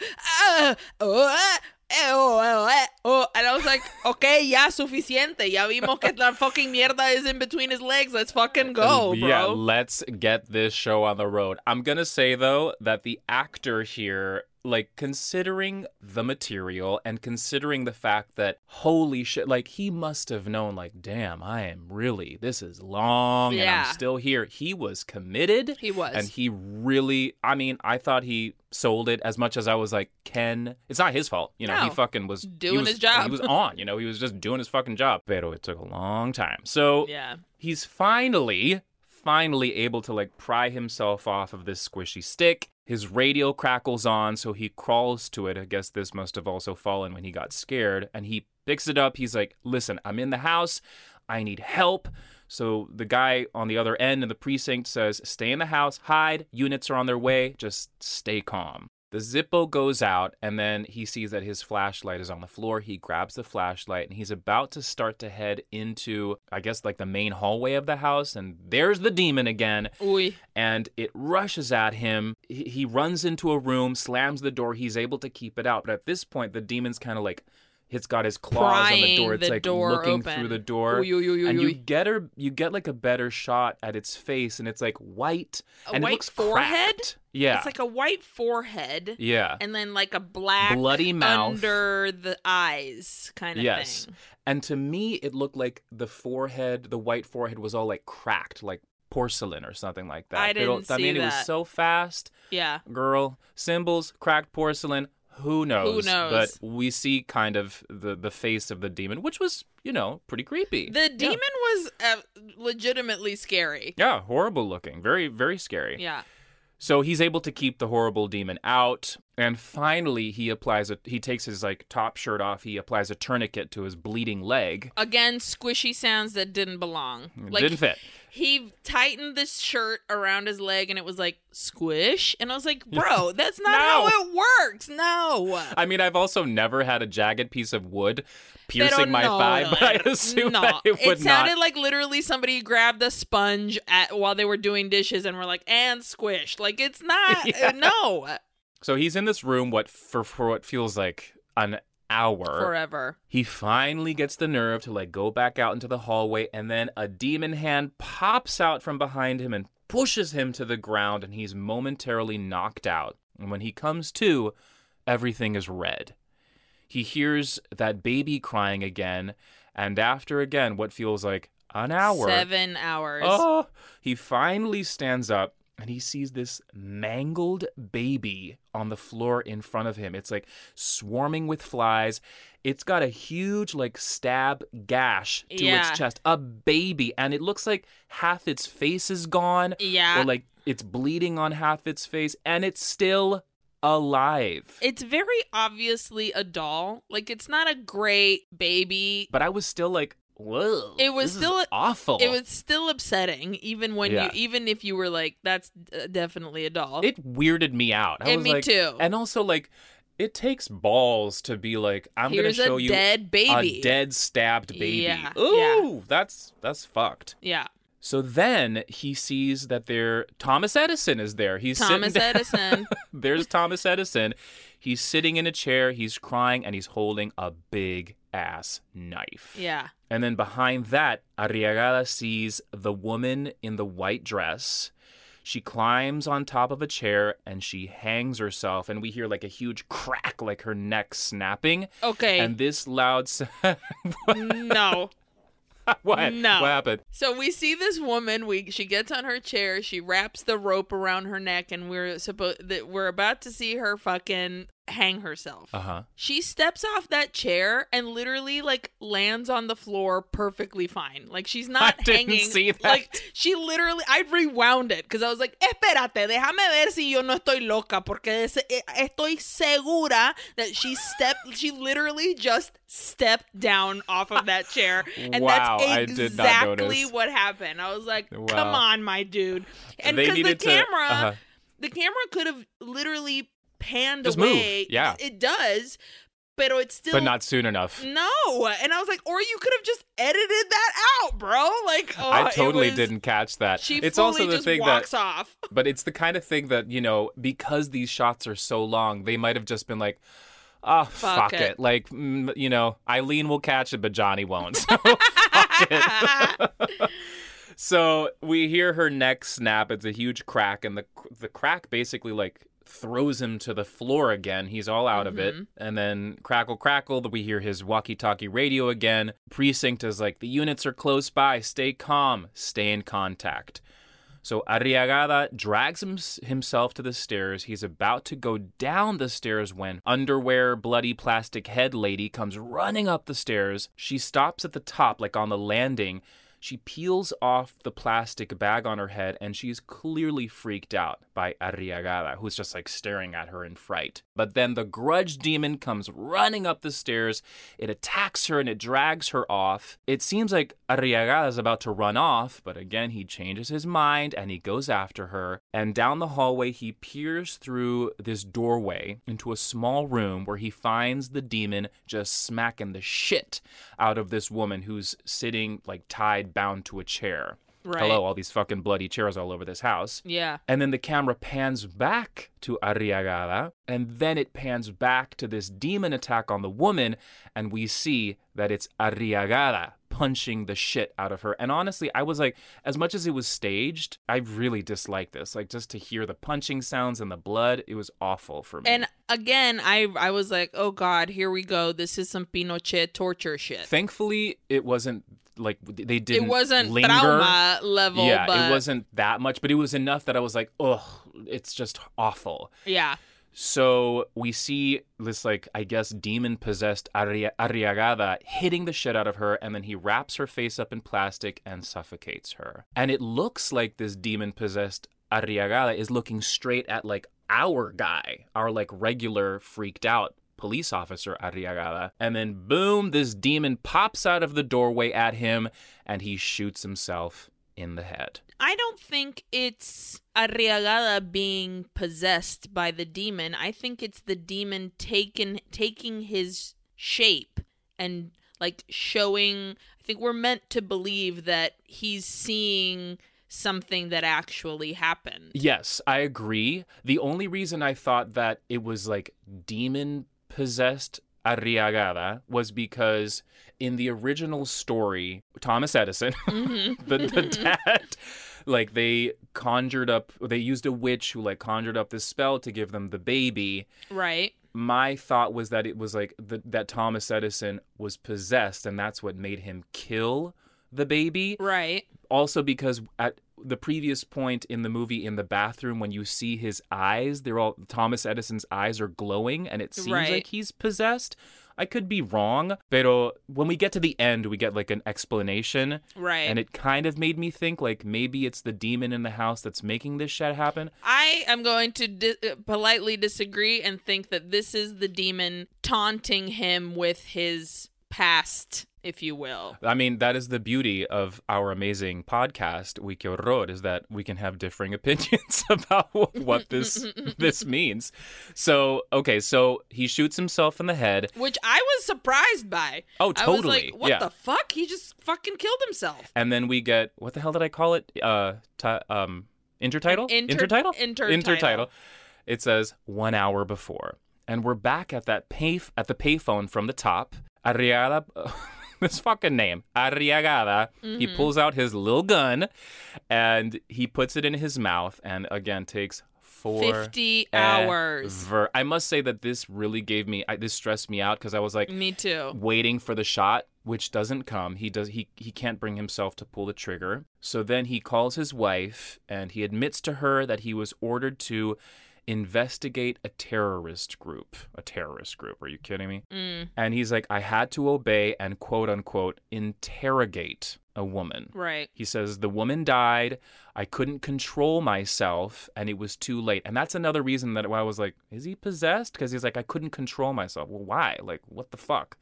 uh, oh, uh, oh, oh, oh, and I was like, okay, ya suficiente, ya vimos que la fucking mierda is in between his legs. Let's fucking go, bro. yeah let's get this show on the road i'm gonna say though that the actor here like considering the material and considering the fact that holy shit like he must have known like damn i am really this is long and i'm still here he was committed He was. and he really i mean i thought he sold it as much as i was like ken it's not his fault you know he fucking was Doing was- his job. he was on you know he was just doing his fucking job but it took a long time so yeah. he's finally finally able to like pry himself off of this squishy stick his radio crackles on so he crawls to it. I guess this must have also fallen when he got scared. And he picks it up. He's like listen i'm in the house. I need help. So the guy on the other end of the precinct says stay in the house. Hide. Units are on their way. Just stay calm the Zippo goes out, and then he sees that his flashlight is on the floor. He grabs the flashlight, and he's about to start to head into, I guess, like the main hallway of the house. And there's the demon again, Uy. and it rushes at him. He runs into a room, slams the door. He's able to keep it out, but at this point, the demon's kind of like. It's got his claws on the door. It's the like door looking open. through the door, uy, uy, uy, and you get her. You get like a better shot at its face, and it's like white, A and white it looks forehead? cracked. Yeah, It's like a white forehead yeah. and then like a black Bloody mouth. under the eyes kind of Yes. thing. And to me, it looked like the forehead, the white forehead, was all like cracked, like porcelain or something like that. I didn't I mean, see it was so fast, Yeah. girl. Symbols, cracked porcelain. Who knows? Who knows? But we see kind of the the face of the demon, which was, you know, pretty creepy. The Yeah. demon was uh, legitimately scary. Yeah, horrible looking. Very, very scary. Yeah. So he's able to keep the horrible demon out, and finally he applies a he takes his like top shirt off. He applies a tourniquet to his bleeding leg. Again, squishy sounds that didn't belong. It Like didn't fit. he tightened this shirt around his leg and it was like squish and I was like, "Bro, that's not No. how it works." No. I mean, I've also never had a jagged piece of wood piercing my know. thigh, but I assume no. that it would sounded not. like literally somebody grabbed a sponge at while they were doing dishes and were like, "And squish." Like it's not Yeah. no. So he's in this room, what for for what feels like an hour. Forever. He finally gets the nerve to like go back out into the hallway, and then a demon hand pops out from behind him and pushes him to the ground, and he's momentarily knocked out. And when he comes to, everything is red. He hears that baby crying again, and after again what feels like an hour. 7 hours. Oh, he finally stands up and he sees this mangled baby on the floor in front of him. It's like swarming with flies. It's got a huge, like, stab gash to Yeah. its chest. A baby. And it looks like half its face is gone, Yeah. or like it's bleeding on half its face, and it's still alive. It's very obviously a doll. Like it's not a great baby. but I was still like, whoa. It was still- awful. It was still upsetting, even when Yeah. you, even if you were like, "That's uh, definitely a doll." it weirded me out. I And was me like, too. And also, like, it takes balls to be like, I'm Here's gonna show a you dead baby. a dead stabbed baby. Yeah, Ooh, that's that's fucked. Yeah. So then he sees that there Thomas Edison is there. He's Thomas Edison. There's Thomas Edison. He's sitting in a chair, he's crying, and he's holding a big ass knife. yeah. And then behind that, Arriagada sees the woman in the white dress. She climbs on top of a chair and she hangs herself, and we hear like a huge crack, like her neck snapping. Okay. And this loud sound. no. what? No. What happened? So we see this woman. We she gets on her chair. She wraps the rope around her neck, and we're supposed that we're about to see her fucking hang herself. Uh huh. She steps off that chair and literally like lands on the floor perfectly fine. Like she's not I didn't hanging. see that. Like she literally, I rewound it because I was like, "Espérate, déjame ver si yo no estoy loca," porque eh, estoy segura that she stepped. She literally just stepped down off of that chair, and Wow, that's exactly what happened. I was like, "Come Wow. on, my dude," and because the needed to- camera uh-huh. the camera could have literally panned Just move, away. yeah. It does, but it's still But not soon enough. No. And I was like, or you could have just edited that out, bro. Like oh, I totally was- didn't catch that. She it's fully also the just thing that off. But it's the kind of thing that, you know, because these shots are so long, they might have just been like, oh fuck, Fuck it. it. Like, mm, you know, Aileen will catch it, but Jonny won't. So fuck it. so we hear her neck snap. It's a huge crack, and the the crack basically like throws him to the floor again. He's all out of it. Mm-hmm. And then crackle crackle, we hear his walkie-talkie radio again. Precinct is like, the units are close by. Stay calm. Stay in contact. So Arriagada drags him, himself to the stairs. He's about to go down the stairs when underwear, bloody plastic head lady comes running up the stairs. She stops at the top, like on the landing. She peels off the plastic bag on her head and she's clearly freaked out by Arriagada, who's just like staring at her in fright. But then the grudge demon comes running up the stairs. It attacks her and it drags her off. It seems like Arriagada is about to run off, but again, he changes his mind and he goes after her. And down the hallway, he peers through this doorway into a small room where he finds the demon just smacking the shit out of this woman who's sitting like tied, bound to a chair. Right. Hello, all these fucking bloody chairs all over this house. Yeah. And then the camera pans back to Arriagada, and then it pans back to this demon attack on the woman, and we see that it's Arriagada punching the shit out of her. And honestly, I was like, as much as it was staged, I really disliked this. Like, just to hear the punching sounds and the blood, it was awful for me. And again, I I was like, oh god, here we go. This is some Pinochet torture shit. thankfully, it wasn't like they didn't. it wasn't linger. trauma level, Yeah, but it wasn't that much, but it was enough that I was like, ugh, it's just awful. yeah. So we see this, like, I guess, demon possessed Arri- Arriagada hitting the shit out of her, and then he wraps her face up in plastic and suffocates her. And it looks like this demon possessed Arriagada is looking straight at, like, our guy, our, like, regular freaked out police officer Arriagada. And then, boom, this demon pops out of the doorway at him, and he shoots himself in the head. I don't think it's Arriagada being possessed by the demon. I think it's the demon taken taking his shape and like showing I think we're meant to believe that he's seeing something that actually happened. Yes, I agree. The only reason I thought that it was like demon possessed Arriagada was because in the original story, Thomas Edison, Mhm. the, the dad, like they conjured up, they used a witch who like conjured up this spell to give them the baby. right. My thought was that it was like the, that Thomas Edison was possessed, and that's what made him kill the baby Right. also because at the previous point in the movie in the bathroom when you see his eyes they're all thomas edison's eyes are glowing and it seems Right. like he's possessed i could be wrong but when we get to the end we get like an explanation Right. and it kind of made me think like maybe it's the demon in the house that's making this shit happen I am going to di- uh, politely disagree and think that this is the demon taunting him with his past if you will. I mean, that is the beauty of our amazing podcast, Uy Que Horror, is that we can have differing opinions about what this this means. So, okay, so he shoots himself in the head. Which I was surprised by. Oh, I was totally. like, what yeah. the fuck? He just fucking killed himself. and then we get what the hell did I call it? Uh, ti um, intertitle. Inter- intertitle. intertitle. Intertitle. It says one hour before, and we're back at that pay at the payphone from the top. Arriagada, this fucking name, Arriagada. He Mhm. pulls out his little gun, and he puts it in his mouth, and again takes four 50 hours. ever- I must say that this really gave me. I, this stressed me out because I was like, Me too. waiting for the shot which doesn't come he does he he can't bring himself to pull the trigger so then he calls his wife and he admits to her that he was ordered to investigate a terrorist group a terrorist group are you kidding me Mm, and he's like i had to obey and quote unquote interrogate a woman right. he says, The woman died. I couldn't control myself, and it was too late. And that's another reason that I was like, Is he possessed? Because he's like, I couldn't control myself. Well, why? Like, what the fuck?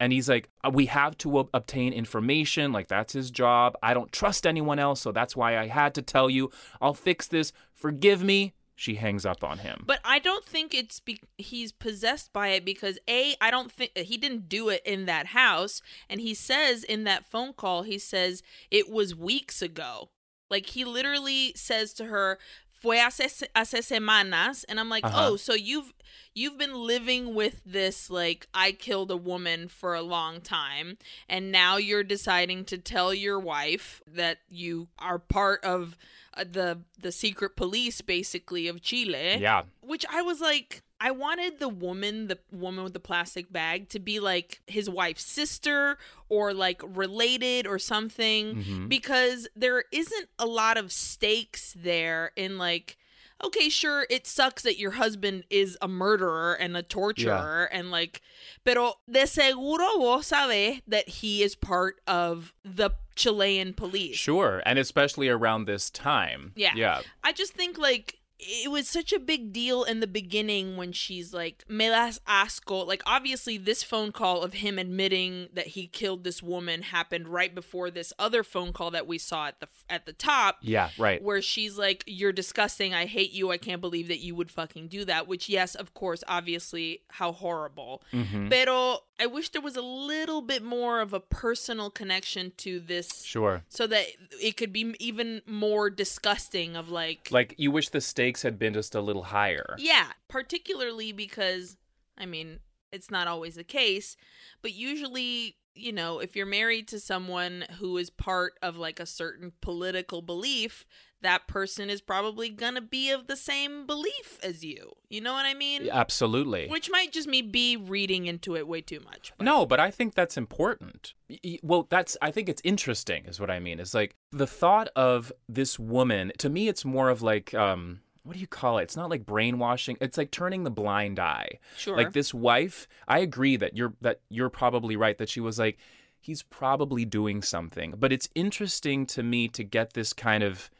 And he's like, "Uh, We have to ob- obtain information. Like, that's his job. I don't trust anyone else. So that's why I had to tell you. I'll fix this. Forgive me. She hangs up on him. But I don't think it's be- he's possessed by it because a I don't think he didn't do it in that house, and he says in that phone call he says it was weeks ago. Like he literally says to her, "Fue hace, hace semanas," and I'm like, Uh-huh. "Oh, so you've you've been living with this like I killed a woman for a long time, and now you're deciding to tell your wife that you are part of." Uh, the the secret police basically of Chile yeah. which I was like, I wanted the woman, the woman with the plastic bag, to be like his wife's sister or like related or something Mhm. because there isn't a lot of stakes there in like. Okay, sure, it sucks that your husband is a murderer and a torturer and like pero de seguro vos sabes that he is part of the Chilean police. Sure. And especially around this time. Yeah. Yeah. I just think like it was such a big deal in the beginning when she's like me das asco like obviously this phone call of him admitting that he killed this woman happened right before this other phone call that we saw at the at the top Yeah. Right. where she's like you're disgusting i hate you i can't believe that you would fucking do that which yes of course obviously how horrible hmm pero i wish there was a little bit more of a personal connection to this Sure. so that it could be even more disgusting of like Like you wish the stakes had been just a little higher. yeah particularly because i mean it's not always the case but usually you know if you're married to someone who is part of like a certain political belief that person is probably gonna be of the same belief as you you know what i mean Absolutely. which might just me be reading into it way too much but- No, but I think that's important. Well, that's I think it's interesting is what I mean. Is like the thought of this woman to me it's more of like um what do you call it? It's not like brainwashing. It's like turning the blind eye. sure Like this wife, I agree that you're that you're probably right that she was like he's probably doing something. But it's interesting to me to get this kind of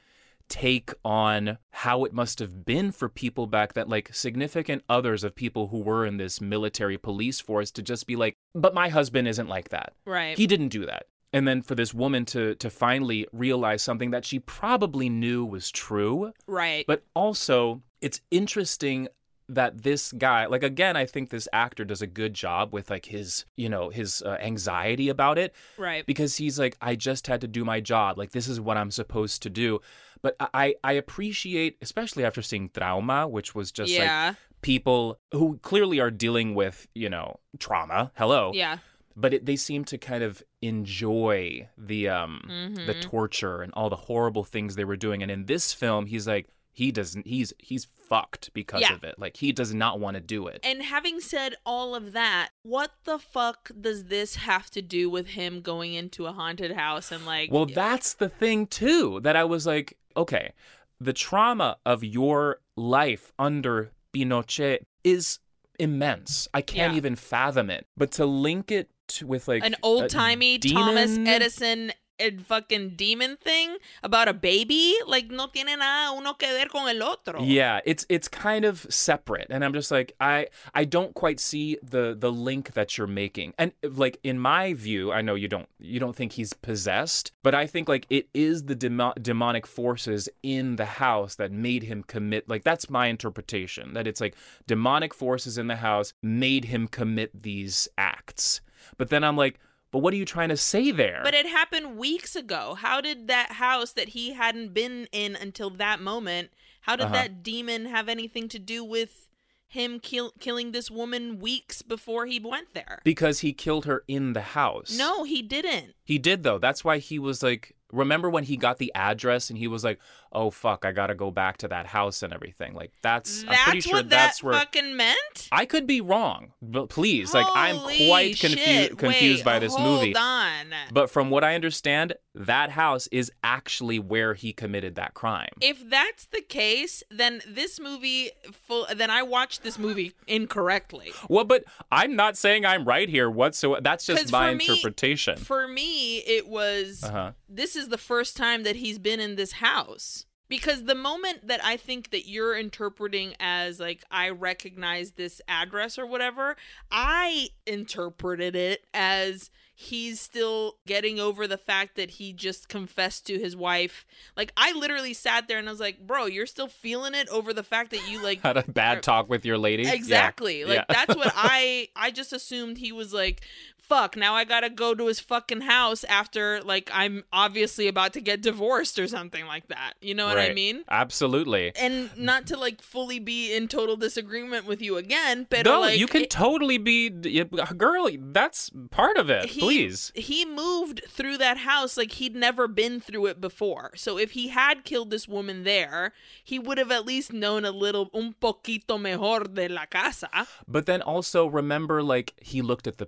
take on how it must have been for people back then, like significant others of people who were in this military police force to just be like, but my husband isn't like that. right He didn't do that. And then for this woman to to finally realize something that she probably knew was true, right but also it's interesting that this guy like again i think this actor does a good job with like his you know his uh, anxiety about it right. because he's like i just had to do my job. Like this is what i'm supposed to do. But i i appreciate especially after seeing trauma which was just like people who clearly are dealing with you know trauma. Hello. Yeah. But it, they seem to kind of enjoy the um Mhm. the torture and all the horrible things they were doing. And in this film he's like he doesn't he's he's fucked because Yeah. of it like he does not want to do it And having said all of that, what the fuck does this have to do with him going into a haunted house and like well that's the thing too that i was like okay the trauma of your life under pinochet is immense i can't Yeah. even fathom it but to link it with like an old timey Thomas Edison a fucking demon thing about a baby. Like no tiene nada uno que ver con el otro. Yeah, it's it's kind of separate, and I'm just like I I don't quite see the the link that you're making, and like in my view, I know you don't you don't think he's possessed, but I think like it is the demo- demonic forces in the house that made him commit. Like that's my interpretation that it's like demonic forces in the house made him commit these acts. But then I'm like. But what are you trying to say there? But it happened weeks ago. How did that house that he hadn't been in until that moment, how did Uh-huh. that demon have anything to do with him kill- killing this woman weeks before he went there? because he killed her in the house. No, he didn't. He did though. That's why he was like remember when he got the address and he was like, "Oh fuck, I got to go back to that house and everything." Like that's, That's I'm pretty sure what that's that where fucking meant? I could be wrong. But please, like I'm quite confu- confused Wait, by this movie. on. But from what I understand, that house is actually where he committed that crime. if that's the case, then this movie full then I watched this movie incorrectly. well, but I'm not saying I'm right here whatsoever. That's just my for me- interpretation. For me, it was Uh-huh. this is the first time that he's been in this house. Because the moment that I think that you're interpreting as like I recognize this address or whatever, I interpreted it as he's still getting over the fact that he just confessed to his wife. Like I literally sat there and I was like, "Bro, you're still feeling it over the fact that you like Had a bad talk with your lady. Yeah. Exactly. Like Yeah. that's what I I just assumed he was like, fuck, now I gotta go to his fucking house after like I'm obviously about to get divorced or something like that. You know what I mean? Absolutely. And not to like fully be in total disagreement with you again, but no, like you can it- totally be, uh, girl. That's part of it. he, please. He moved through that house like he'd never been through it before. So if he had killed this woman there, he would have at least known a little un poquito mejor de la casa. But then also remember, like he looked at the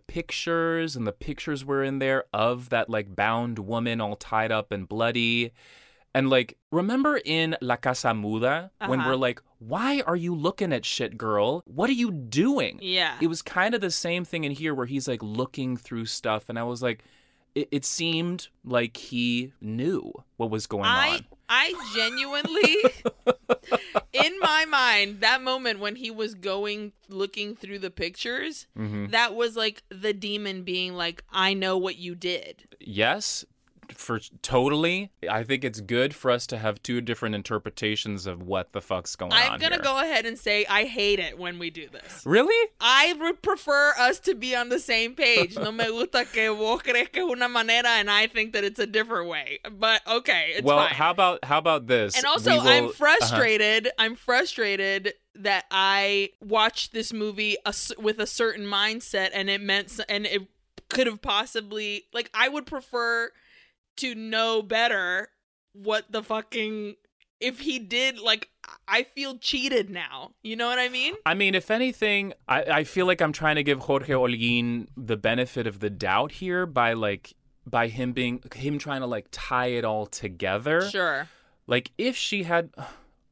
pictures, and the pictures were in there of that like bound woman, all tied up and bloody. And like, remember in La Casa Muda when Uh-huh. we're like, "Why are you looking at shit, girl? What are you doing?" Yeah. It was kind of the same thing in here where he's like looking through stuff, and I was like, it, it seemed like he knew what was going I on. I genuinely in my mind that moment when he was going looking through the pictures hmm that was like the demon being like I know what you did. Yes, for totally. I think it's good for us to have two different interpretations of what the fuck's going on. I'm going to here. go ahead and say I hate it when we do this. Really? I would prefer us to be on the same page. No me gusta que vos crees que una manera and I think that it's a different way. But okay, it's well, fine. how about how about this? And also, will- I'm uh-huh. frustrated. I'm frustrated that I watched this movie with a certain mindset, and it meant, and it could have possibly, like, I would prefer to know better what the fucking if he did. Like, I feel cheated now. You know what I mean? I mean, if anything, I, I feel like I'm trying to give Jorge Olguin the benefit of the doubt here by like by him being him trying to like tie it all together. Sure. Like if she had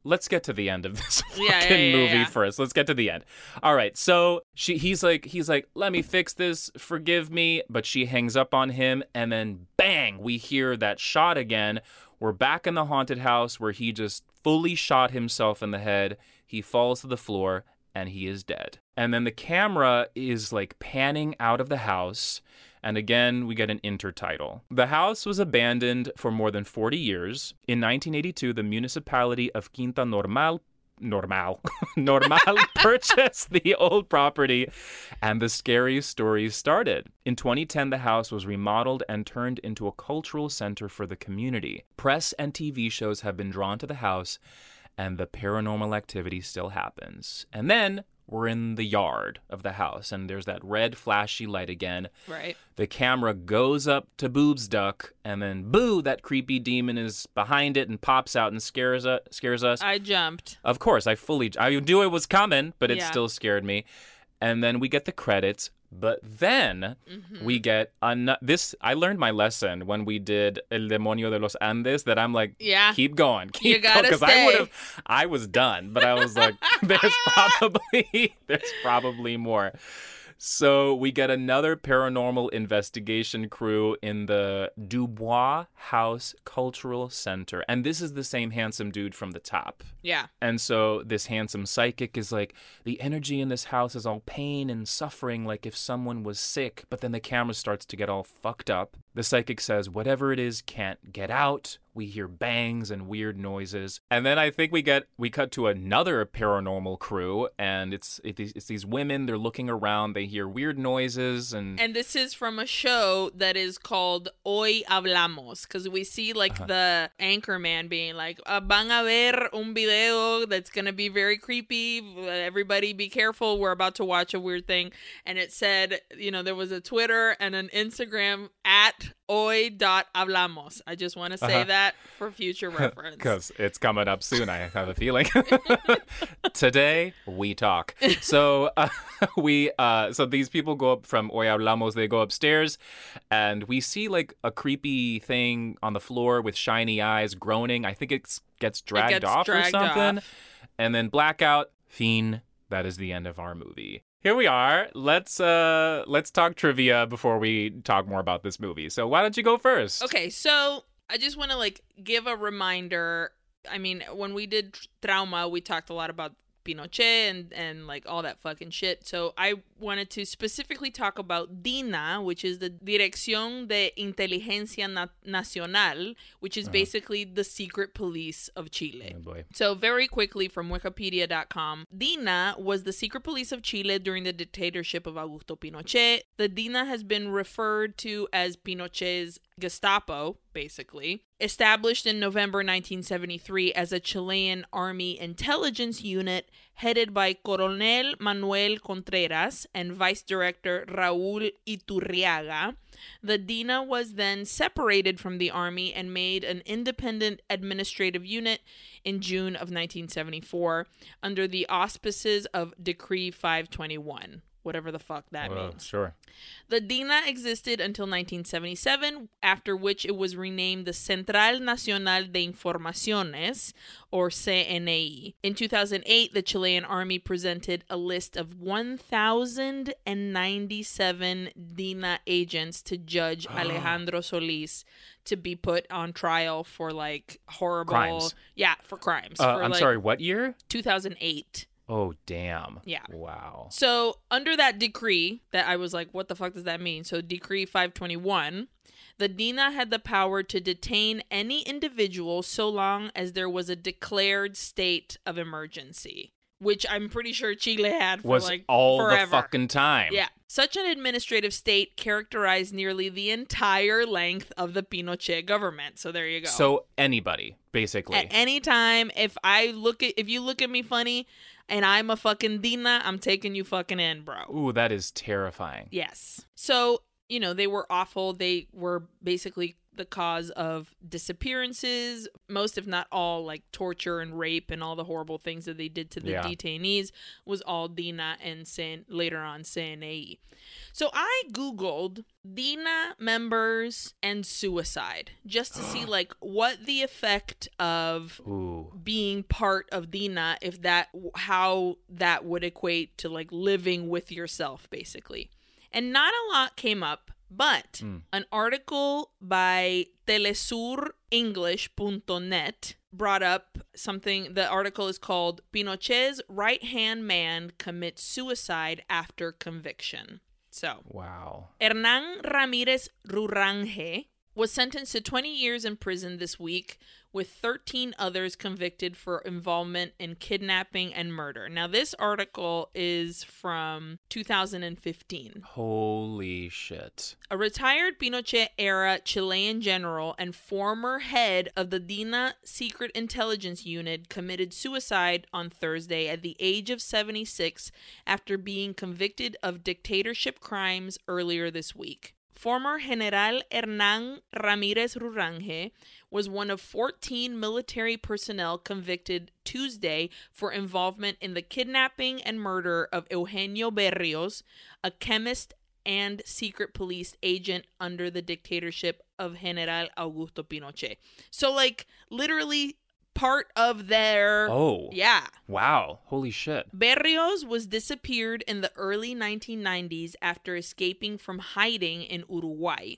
let's get to the end of this fucking Yeah, yeah, yeah, movie first. Let's get to the end. All right. So she he's like he's like, "Let me fix this. Forgive me." But she hangs up on him and then bang, we hear that shot again. We're back in the haunted house where he just fully shot himself in the head. He falls to the floor and he is dead. And then the camera is like panning out of the house. And again, we get an intertitle. The house was abandoned for more than 40 years. In 1982, the municipality of Quinta Normal Normal Normal purchased the old property and the scary stories started. In 2010, the house was remodeled and turned into a cultural center for the community. Press and TV shows have been drawn to the house and the paranormal activity still happens. And then we're in the yard of the house and there's that red flashy light again. Right. The camera goes up to Boob's duck, and then boo, that creepy demon is behind it and pops out and scares us. Scares us. I jumped. of course, I fully, I knew it was coming, but it Yeah. still scared me. And then we get the credits, but then Mm-hmm. we get an- this. I learned my lesson when we did El Demonio de los Andes that I'm like, Yeah. keep going, keep You gotta going, I would have, I was done, but I was like, there's probably, there's probably more. So we get another paranormal investigation crew in the Dubois House Cultural Center. And this is the same handsome dude from the top. Yeah. And so this handsome psychic is like, the energy in this house is all pain and suffering, like if someone was sick. But then the camera starts to get all fucked up. The psychic says, whatever it is can't get out. We hear bangs and weird noises. And then I think we get, we cut to another paranormal crew. And it's, it's these women, they're looking around, they hear weird noises. And, And this is from a show that is called Hoy Hablamos, because we see like Uh-huh. the anchor man being like, "Ah, "Van a ver un video that's gonna be very creepy. Everybody, be careful. We're about to watch a weird thing." And it said, you know, there was a Twitter and an Instagram at hoy.hablamos. I just want to say Uh-huh. that for future reference. Because it's coming up soon, I have a feeling. Today we talk. So uh, we, uh, so these people go up from Hoy Hablamos. They go upstairs, and we see like a creepy thing on the floor with shiny eyes, groaning. I think it gets dragged gets off dragged or something. off. And then blackout. Fiend. That is the end of our movie. Here we are. Let's uh let's talk trivia before we talk more about this movie. So why don't you go first? Okay, so I just want to like give a reminder. I mean, when we did Trauma, we talked a lot about Pinochet and and like all that fucking shit. So I wanted to specifically talk about DINA, which is the Dirección de Inteligencia Na- Nacional, which is uh-huh. basically the secret police of Chile. Oh. So, very quickly from Wikipedia.com, DINA was the secret police of Chile during the dictatorship of Augusto Pinochet. The DINA has been referred to as Pinochet's Gestapo, basically. Established in November 1973 as a Chilean army intelligence unit headed by Coronel Manuel Contreras and Vice Director Raúl Iturriaga. The DINA was then separated from the army and made an independent administrative unit in June of 1974 under the auspices of Decree 521, whatever the fuck that means. sure. The DINA existed until 1977, after which it was renamed the Central Nacional de Informaciones, or CNI. In 2008, the Chilean army presented a list of 1,097 DINA agents to Judge Alejandro Solis to be put on trial for like horrible. Crimes. Yeah, for crimes. Uh, for, I'm like, sorry, what year? 2008. Oh, damn. Yeah. Wow. So, under that decree, that I was like, what the fuck does that mean? So, Decree 521, the DINA had the power to detain any individual so long as there was a declared state of emergency, which I'm pretty sure Chile had for Was like all forever. the fucking time. Yeah. Such an administrative state characterized nearly the entire length of the Pinochet government. So, there you go. So anybody, basically. At any time, if I look at if you look at me funny and I'm a fucking Dina, I'm taking you fucking in, bro. Ooh, that is terrifying. Yes. So, you know, they were awful. They were basically the cause of disappearances, most if not all like torture and rape and all the horrible things that they did to the Yeah. detainees was all Dina and San, later on CNI. So I googled Dina members and suicide just to see like what the effect of Ooh. being part of Dina if that how that would equate to like living with yourself basically. And not a lot came up, but hmm. an article by telesurenglish.net brought up something the article is called Pinochet's right-hand man commits suicide after conviction. So, Wow. Hernan Ramirez Rurange was sentenced to 20 years in prison this week, with 13 others convicted for involvement in kidnapping and murder. Now, this article is from 2015. Holy shit. A retired Pinochet era Chilean general and former head of the DINA Secret Intelligence Unit committed suicide on Thursday at the age of 76 after being convicted of dictatorship crimes earlier this week. Former General Hernan Ramirez Rurange was one of 14 military personnel convicted Tuesday for involvement in the kidnapping and murder of Eugenio Berrios, a chemist and secret police agent under the dictatorship of General Augusto Pinochet. So, like, literally part of their. Oh. Yeah. Wow. Holy shit. Berrios was disappeared in the early 1990s after escaping from hiding in Uruguay.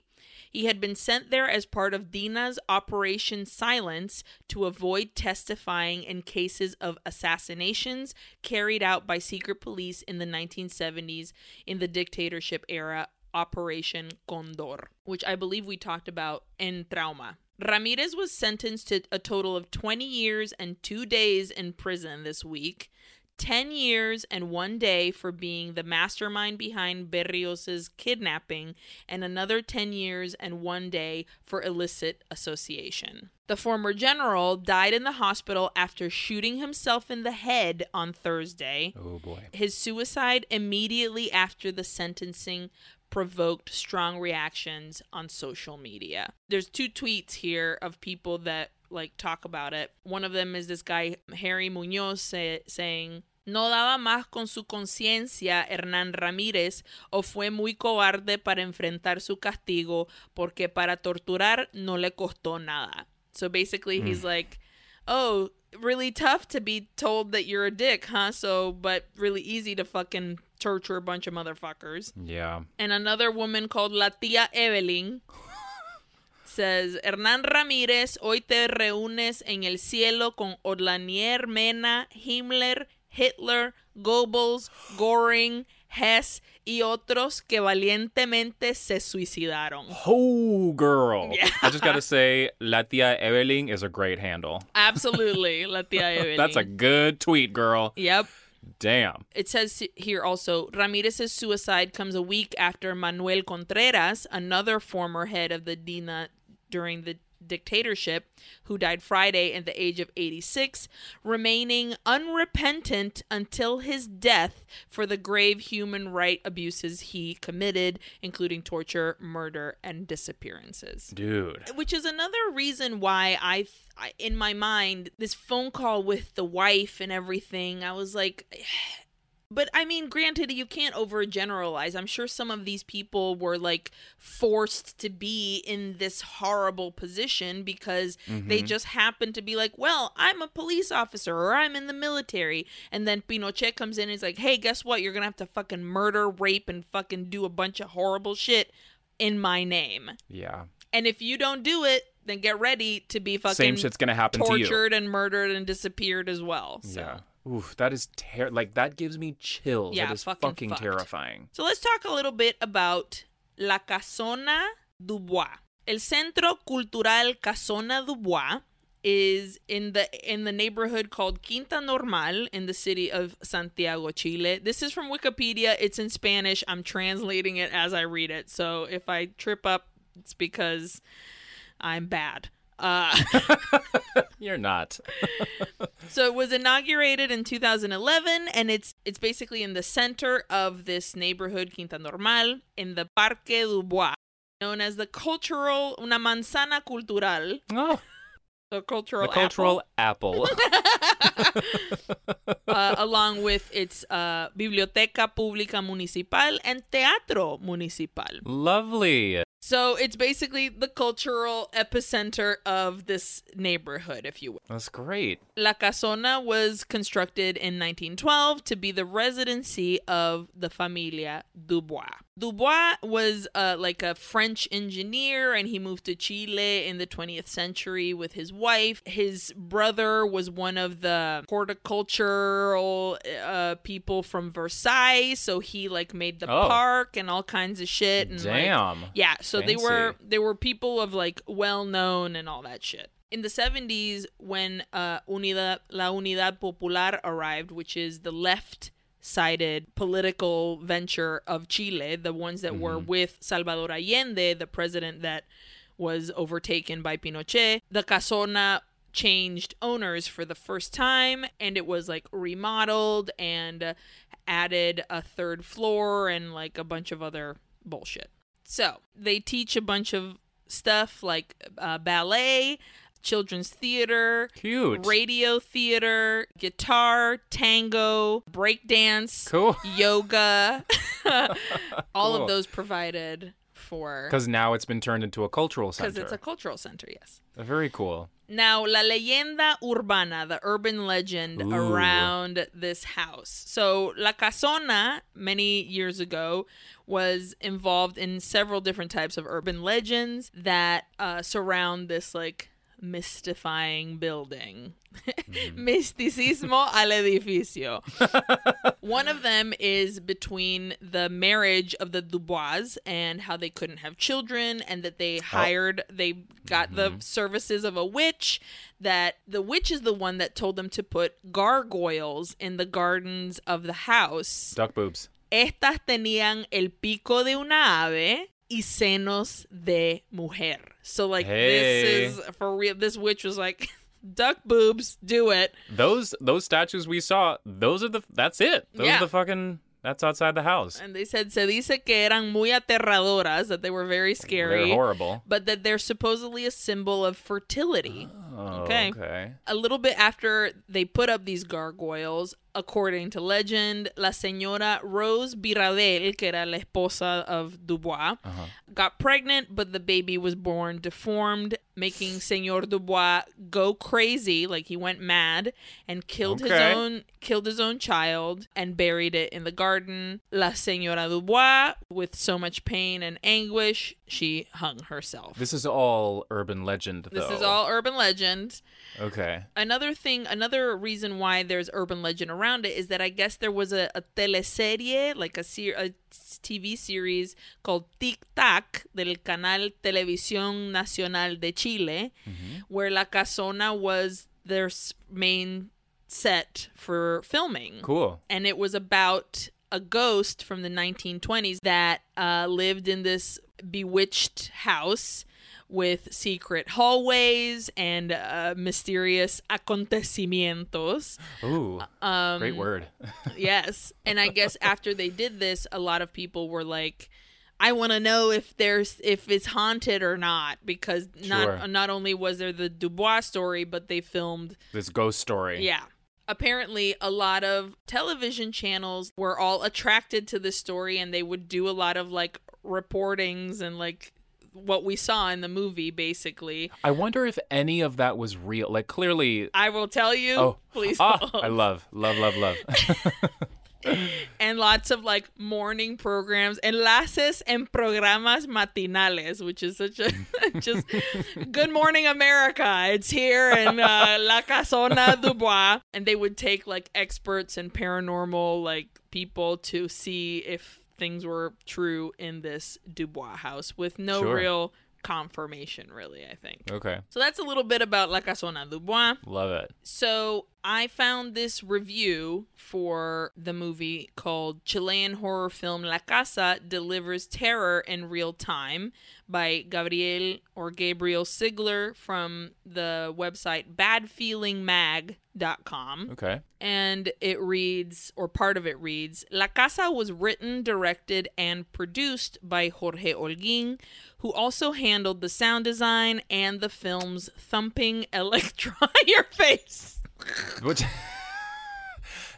He had been sent there as part of Dina's Operation Silence to avoid testifying in cases of assassinations carried out by secret police in the 1970s in the dictatorship era, Operation Condor, which I believe we talked about in Trauma. Ramirez was sentenced to a total of 20 years and two days in prison this week. 10 years and one day for being the mastermind behind Berrios's kidnapping, and another 10 years and one day for illicit association. The former general died in the hospital after shooting himself in the head on Thursday. Oh boy. His suicide immediately after the sentencing provoked strong reactions on social media. There's two tweets here of people that like talk about it. One of them is this guy Harry Munoz say, saying No daba más con su conciencia Hernán Ramírez o fue muy cobarde para enfrentar su castigo porque para torturar no le costó nada. So basically he's hmm. like, "Oh, really tough to be told that you're a dick, huh? So, but really easy to fucking torture a bunch of motherfuckers." Yeah. And another woman called La Tía Evelyn says, Hernán Ramírez, hoy te reúnes en el cielo con Odlanier, Mena, Himmler, Hitler, Goebbels, Goring, Hess y otros que valientemente se suicidaron. Oh, girl. Yeah. I just gotta say, La Tia Evelyn is a great handle. Absolutely, La Tía Evelyn. That's a good tweet, girl. Yep. Damn. It says here also Ramirez's suicide comes a week after Manuel Contreras, another former head of the DINA during the dictatorship, who died Friday at the age of 86, remaining unrepentant until his death for the grave human right abuses he committed, including torture, murder, and disappearances Dude. which is another reason why I, I in my mind this phone call with the wife and everything i was like but i mean granted you can't overgeneralize i'm sure some of these people were like forced to be in this horrible position because they mm-hmm. just happened to be like well i'm a police officer or i'm in the military and then pinochet comes in and is like hey guess what you're gonna have to fucking murder rape and fucking do a bunch of horrible shit in my name Yeah. and if you don't do it, then get ready to be fucking Same shit's gonna happen to you. tortured and murdered and disappeared as well. So. Yeah. Oof, that is ter- like that gives me chills. Yeah, that is fucking fucking, terrifying. So let's talk a little bit about La Casona Dubois. El Centro Cultural Casona Dubois is in the in the neighborhood called Quinta Normal in the city of Santiago, Chile. This is from Wikipedia. It's in Spanish. I'm translating it as I read it. So if I trip up, it's because I'm bad. Uh You're not. So it was inaugurated in 2011, and it's it's basically in the center of this neighborhood Quinta Normal in the Parque Dubois, known as the cultural una manzana cultural, Oh, the cultural the cultural apple. apple, uh, along with its uh, Biblioteca Pública Municipal and Teatro Municipal. Lovely. So it's basically the cultural epicenter of this neighborhood, if you will. That's great. La Casona was constructed in 1912 to be the residency of the Familia Dubois. Dubois was uh, like a French engineer and he moved to Chile in the 20th century with his wife. His brother was one of the horticultural uh, people from Versailles, so he like made the Oh. park and all kinds of shit. And, like, Damn. yeah, so they were they were people of like well known and all that shit. In the 70s when uh Unidad La Unidad Popular arrived, which is the left sided political venture of Chile, the ones that were with Salvador Allende, the president that was overtaken by Pinochet. The Casona changed owners for the first time and it was like remodeled and added a third floor and like a bunch of other bullshit. So they teach a bunch of stuff like uh, ballet, children's theater, Cute. radio theater, guitar, tango, breakdance, Cool. yoga. All Cool. of those provided for Because now it's been turned into a cultural center. because it's a cultural center. Yes. Very cool. Now, la leyenda urbana, the urban legend Ooh. around this house. So, La Casona, many years ago, was involved in several different types of urban legends that uh, surround this, like, mystifying building. Mm-hmm. Misticismo al edificio. One of them is between the marriage of the Dubois and how they couldn't have children, and that they oh. hired, they got the mm-hmm. services of a witch. That the witch is the one that told them to put gargoyles in the gardens of the house. Duck boobs. Estas tenían el pico de una ave y senos de mujer. So, like, Hey. this is for real. This witch was like, duck boobs, do it. Those those statues we saw, those are the that's it. Those Yeah. are the fucking that's outside the house. And they said, se dice que eran muy aterradoras, that they were very scary. They're horrible. But that they're supposedly a symbol of fertility. Oh, Okay. okay. A little bit after they put up these gargoyles, according to legend, la señora Rose Biradel, que era la esposa of Dubois, Uh-huh. got pregnant, but the baby was born deformed, making Señor Dubois go crazy, like he went mad, and killed his own killed his own child and buried it in the garden. La Señora Dubois, with so much pain and anguish, she hung herself. This is all urban legend though. This is all urban legend. Okay. Another thing, another reason why there's urban legend around it is that I guess there was a, a teleserie, like a, ser- a TV series called Tic Tac del canal Televisión Nacional de Chile, where La Casona was their main set for filming Cool. and it was about a ghost from the 1920s that uh, lived in this bewitched house with secret hallways and uh, mysterious acontecimientos. Ooh. Um, great word. yes, and I guess after they did this, a lot of people were like. I want to know if there's if it's haunted or not because not Sure. not only was there the Dubois story, but they filmed this ghost story. yeah. Apparently, a lot of television channels were all attracted to this story and they would do a lot of like reportings and like what we saw in the movie, basically. I wonder if any of that was real. Like clearly I will tell you, Oh, please ah. I love, love, love, love. and lots of like morning programs, enlaces en programas matinales, which is such a just Good Morning America. It's here in uh, La Casona Dubois, and they would take like experts and paranormal like people to see if things were true in this Dubois house with no Sure. real confirmation, really. I think. okay. So that's a little bit about La Casona Dubois. Love it. So I found this review for the movie called Chilean horror film La Casa Delivers Terror in Real Time by Gabriel or Gabriel Sigler from the website badfeelingmag.com. Okay. And it reads, or part of it reads, La Casa was written, directed, and produced by Jorge Olguín, who also handled the sound design and the film's thumping electron. Your face Which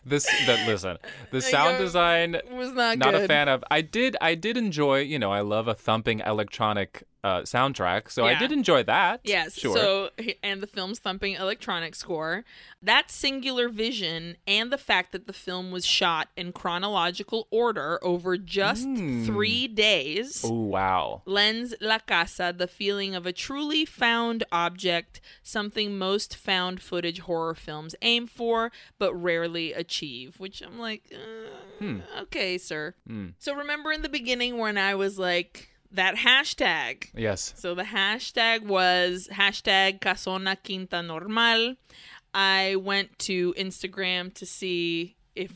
this that listen, the sound go- design was not, not good. a fan of. I did I did enjoy, you know, I love a thumping electronic uh, soundtrack, so I did enjoy that. Yes. Sure. So, and the film's thumping electronic score. That singular vision and the fact that the film was shot in chronological order over just Hmm. three days. oh wow. lends La Casa the feeling of a truly found object, something most found footage horror films aim for but rarely achieve. Which I'm like, uh, okay, sir. Hmm. So remember in the beginning when I was like, that hashtag. Yes. So the hashtag was hashtag Casona Quinta Normal. I went to Instagram to see if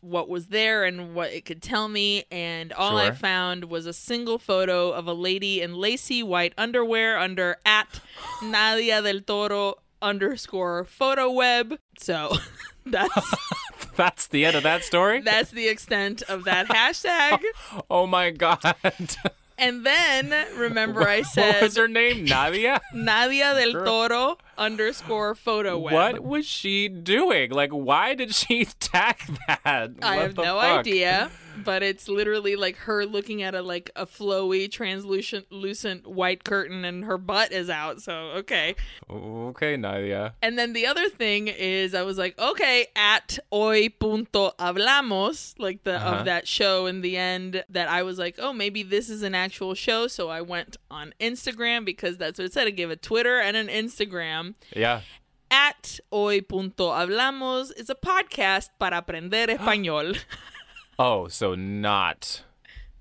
what was there and what it could tell me, and all I found was a single photo of a lady in lacy white underwear under at Nadia del Toro underscore photo web. So that's That's the end of that story? that's the extent of that hashtag. oh my god. And then remember I what said was her name? Nadia? Nadia del Toro underscore photo web. What was she doing? Like, why did she tag that? I What have no fuck? idea. but it's literally like her looking at a like a flowy, translucent, lucent white curtain, and her butt is out. So okay. Okay, Nadia. And then the other thing is, I was like, okay, at hoy punto hablamos, like the Uh-huh. of that show in the end. That I was like, oh, maybe this is an actual show. So I went on Instagram because that's what it said. I gave a Twitter and an Instagram. Yeah. At hoy punto hablamos is a podcast para aprender español. Oh, so not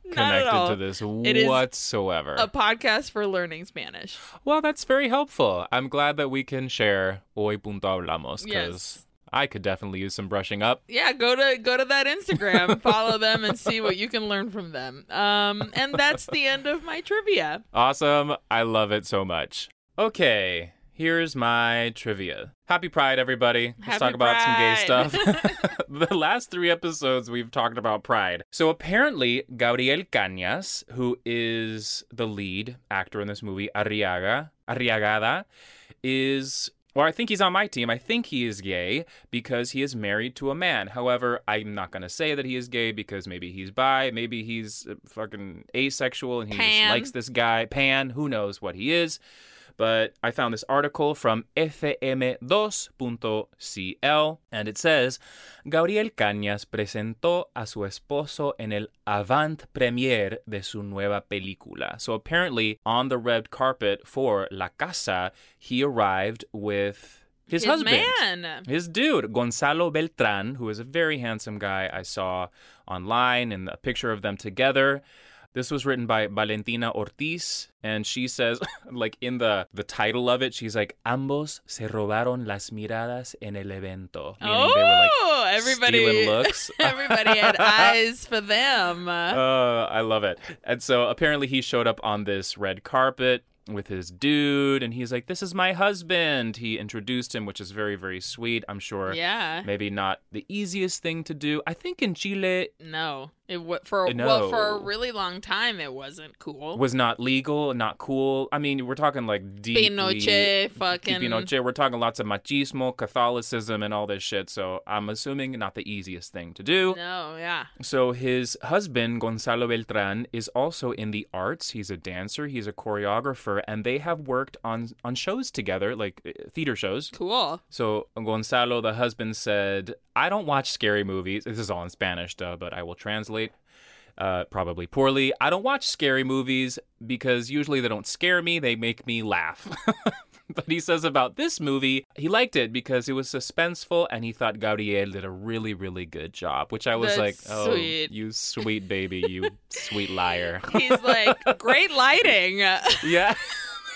Not connected all. to this It whatsoever. A podcast for learning Spanish. well, that's very helpful. I'm glad that we can share hoy punto hablamos because Yes. I could definitely use some brushing up. yeah go to go to that instagram follow them and see what you can learn from them um and that's the end of my trivia Awesome. I love it so much. Okay, here's my trivia. Happy Pride, everybody. Let's Happy talk about some gay stuff. the last three episodes, we've talked about Pride. So apparently, Gabriel Cañas, who is the lead actor in this movie, Arriaga, Arriagada, is. Well, I think he's on my team. I think he is gay because he is married to a man. However, I'm not going to say that he is gay because maybe he's bi, maybe he's fucking asexual and he just likes this guy. Pan, who knows what he is. But I found this article from fm2.cl and it says Gabriel Cañas presentó a su esposo en el avant premiere de su nueva película. So apparently on the red carpet for La Casa, he arrived with his, His husband. man His dude, Gonzalo Beltran, who is a very handsome guy I saw online and a picture of them together. This was written by Valentina Ortiz, and she says, like in the, the title of it, she's like, Ambos se robaron las miradas en el evento. Meaning oh they were like everybody looks. everybody had eyes for them Uh, I love it. And so apparently he showed up on this red carpet with his dude, and he's like, This is my husband. He introduced him, which is very, very sweet. I'm sure yeah maybe not the easiest thing to do. I think in Chile no it wa- for No. well for a really long time it wasn't cool was not legal, not cool. I mean, we're talking like deeply Pinochet fucking Pinochet. We're talking lots of machismo, Catholicism, and all this shit. So I'm assuming not the easiest thing to do. no yeah So his husband Gonzalo Beltran is also in the arts. He's a dancer. He's a choreographer, and they have worked on on shows together, like uh, theater shows. cool So Gonzalo, the husband, said, "I don't watch scary movies. This is all in Spanish, duh, but I will translate." Uh, probably poorly. I don't watch scary movies because usually they don't scare me, they make me laugh. but he says about this movie, he liked it because it was suspenseful and he thought Gabriel did a really, really good job, which I was like, oh, sweet. you sweet baby, you sweet liar. he's like great lighting yeah.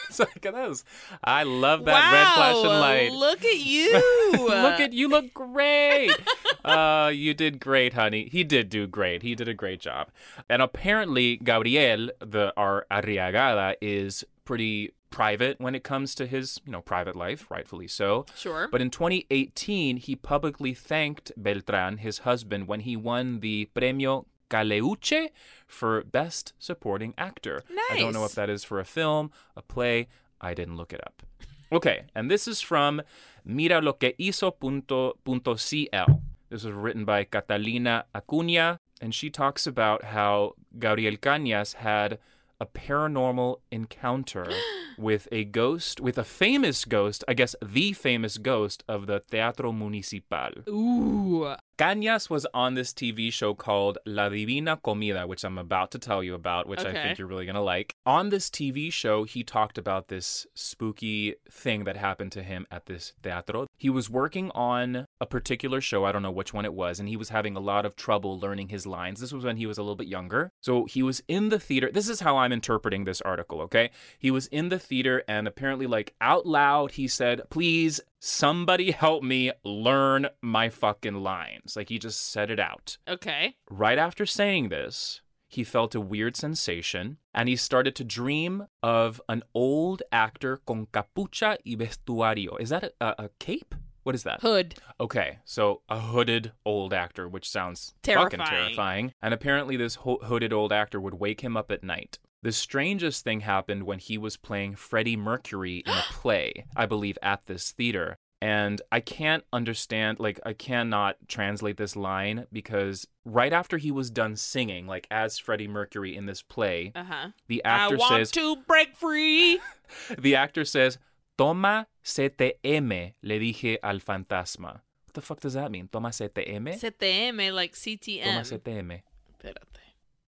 it's like that was, I love that red flashing Wow, light. Look at you. look at you look great uh you did great honey he did do great he did a great job and apparently gabriel the our arriagada is pretty private when it comes to his you know private life rightfully so Sure. but in 2018 he publicly thanked beltran his husband when he won the premio Caleuche for Best Supporting Actor. Nice. I don't know if that is for a film, a play. I didn't look it up. Okay, and this is from Mira lo que hizo punto, punto CL. This was written by Catalina Acuña, and she talks about how Gabriel Cañas had a paranormal encounter with a ghost, with a famous ghost, I guess the famous ghost of the Teatro Municipal. Ooh. Cañas was on this TV show called La Divina Comida, which I'm about to tell you about, which I think you're really going to like. On this TV show, he talked about this spooky thing that happened to him at this teatro. He was working on a particular show, I don't know which one it was, and he was having a lot of trouble learning his lines. This was when he was a little bit younger. So he was in the theater. This is how I'm interpreting this article, okay? He was in the theater, and apparently, like out loud, he said, Please, somebody help me learn my fucking lines. Like he just said it out. Okay. Right after saying this, he felt a weird sensation and he started to dream of an old actor con capucha y vestuario. Is that a, a, a cape? What is that? Hood. Okay, so a hooded old actor, which sounds fucking Terrifying. terrifying. And apparently, this ho- hooded old actor would wake him up at night. The strangest thing happened when he was playing Freddie Mercury in a play, I believe, at this theater. And I can't understand, like, I cannot translate this line because right after he was done singing, like as Freddie Mercury in this play, Uh huh. the actor says I says, to break free. the actor says, Toma CTM, le dije al fantasma. What the fuck does that mean? Toma CTM? CTM, like Toma CTM. CTM. Espérate.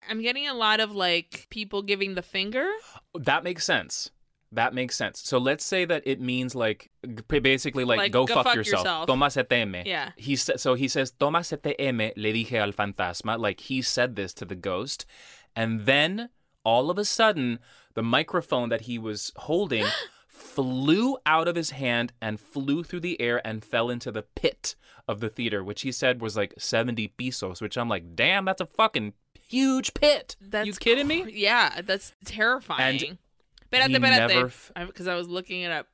I'm getting a lot of like people giving the finger. That makes sense. That makes sense. So let's say that it means like basically like, Like, go, go fuck, fuck yourself. yourself. Toma CTM. Yeah. He sa- so he says Toma CTM le dije al fantasma like he said this to the ghost and then all of a sudden the microphone that he was holding flew out of his hand and flew through the air and fell into the pit of the theater which he said was like 70 pesos which I'm like damn that's a fucking huge pit. That's you kidding me? Yeah, that's terrifying. Espérate, espérate. Because I was looking it up.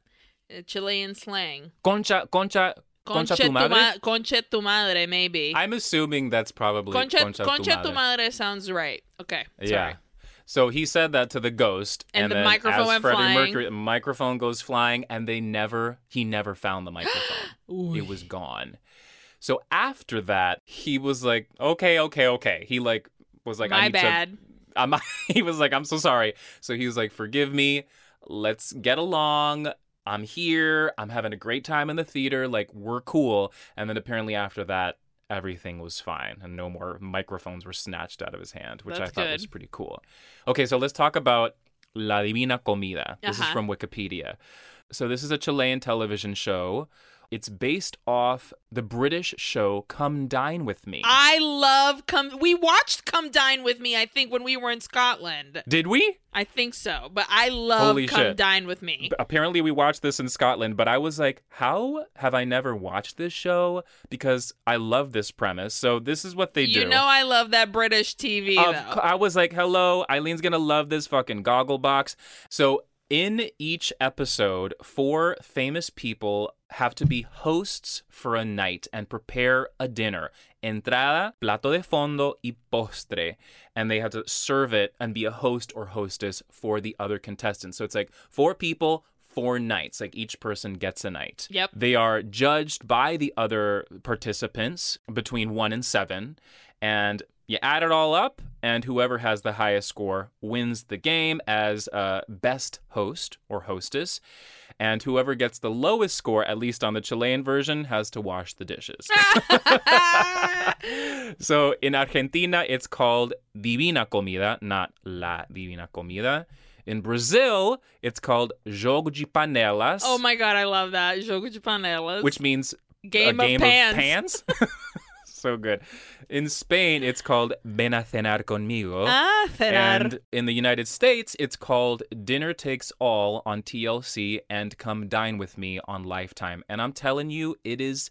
Uh, Chilean slang. Concha concha concha tu madre. ma- concha tu madre, maybe. I'm assuming that's probably concha, concha, concha tu tu madre. madre sounds right. Okay. Sorry. Yeah. So he said that to the ghost, And and, the then microphone as went Freddie flying. Mercury, the microphone goes flying, and they never, he never found the microphone. It was gone. So after that, he was like, okay, okay, okay. He like was like, I My need bad. to. I'm, he was like, I'm so sorry. So he was like, forgive me. Let's get along. I'm here. I'm having a great time in the theater. Like we're cool. And then apparently after that, everything was fine and no more microphones were snatched out of his hand, which That's I thought good. was pretty cool. Okay, so let's talk about La Divina Comida. This is Uh-huh. from Wikipedia. So this is a Chilean television show. It's based off the British show Come Dine with Me. I love come. We watched Come Dine with Me. I think when we were in Scotland. Did we? I think so. But I love Holy Come shit. Dine with Me. apparently we watched this in Scotland, but I was like, how have I never watched this show? Because I love this premise. So this is what they do. You know I love that British TV Of though. I was like, hello, Aileen's gonna love this fucking goggle box. So in each episode, four famous people have to be hosts for a night and prepare a dinner. Entrada, plato de fondo y postre. And they have to serve it and be a host or hostess for the other contestants. So it's like four people, four nights. Like each person gets a night. Yep. They are judged by the other participants between one and seven. And you add it all up, and whoever has the highest score wins the game as uh, best host or hostess. And whoever gets the lowest score, at least on the Chilean version, has to wash the dishes. so in Argentina, it's called Divina Comida, not La Divina Comida. In Brazil, it's called Jogo de Panelas, oh my god, I love that. Jogo de panelas. which means game, a game of pans. so good. In Spain, it's called Ven a cenar conmigo. Ah, cenar. And in the United States, it's called Dinner Takes All on TLC and Come Dine with Me on Lifetime. And I'm telling you, it is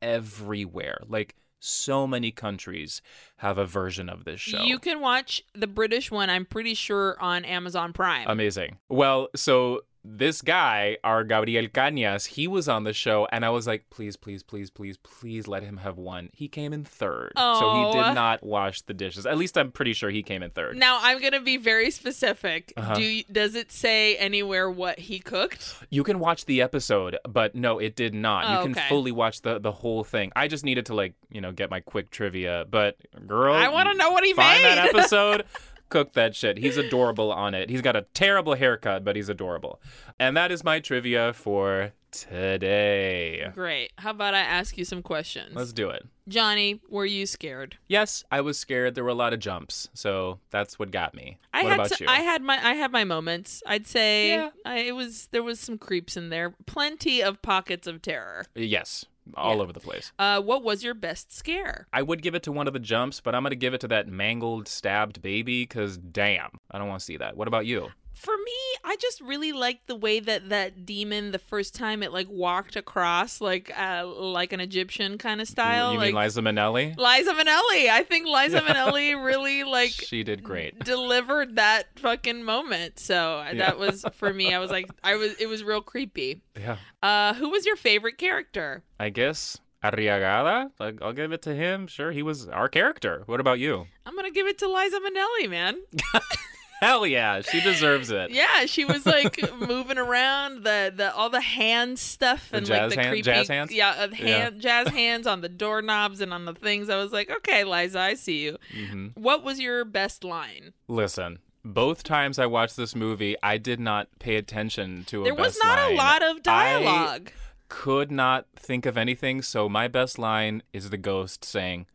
everywhere. Like, so many countries have a version of this show. You can watch the British one, I'm pretty sure, on Amazon Prime. Amazing. Well, so this guy, our Gabriel Cañas, he was on the show, and I was like, please, please, please, please, please let him have one. He came in third. So Oh. he did not wash the dishes. At least I'm pretty sure he came in third. now I'm gonna be very specific. Uh-huh. Do you, does it say anywhere what he cooked? You can watch the episode, but no, it did not. Oh, you can okay. fully watch the, the whole thing. I just needed to, like, you know, get my quick trivia. But, girl, I want to know what he find made. that episode. Cook that shit. He's adorable on it. He's got a terrible haircut, but he's adorable. And that is my trivia for today. Great. How about I ask you some questions? Let's do it. Jonny, were you scared? Yes, I was scared. There were a lot of jumps, so that's what got me. I what had you? I had my I had my moments. I'd say Yeah. I, it was there was some creeps in there. Plenty of pockets of terror. yes, all Yeah. over the place. Uh, what was your best scare? I would give it to one of the jumps, but I'm gonna give it to that mangled, stabbed baby because damn, I don't want to see that. What about you? For me, I just really liked the way that that demon the first time it like walked across like uh, like an Egyptian kind of style. you like mean Liza Minnelli? Liza Minnelli. I think Liza Minnelli really like she did great. delivered that fucking moment. So uh, Yeah. that was for me. I was like, I was. It was real creepy. Yeah, Uh, who was your favorite character? I guess Arriagada. Like, I'll give it to him. Sure, he was our character. What about you? I'm gonna give it to Liza Minnelli, man. Hell yeah, she deserves it. Yeah, she was like moving around the, the all the hand stuff and jazz like the hand- creepy jazz hands? yeah, uh, hand, jazz hands on the doorknobs and on the things. I was like, okay, Liza, I see you. hmm What was your best line? Listen, both times I watched this movie, I did not pay attention to a There was not a lot of dialogue. Could not think of anything, so my best line is the ghost saying,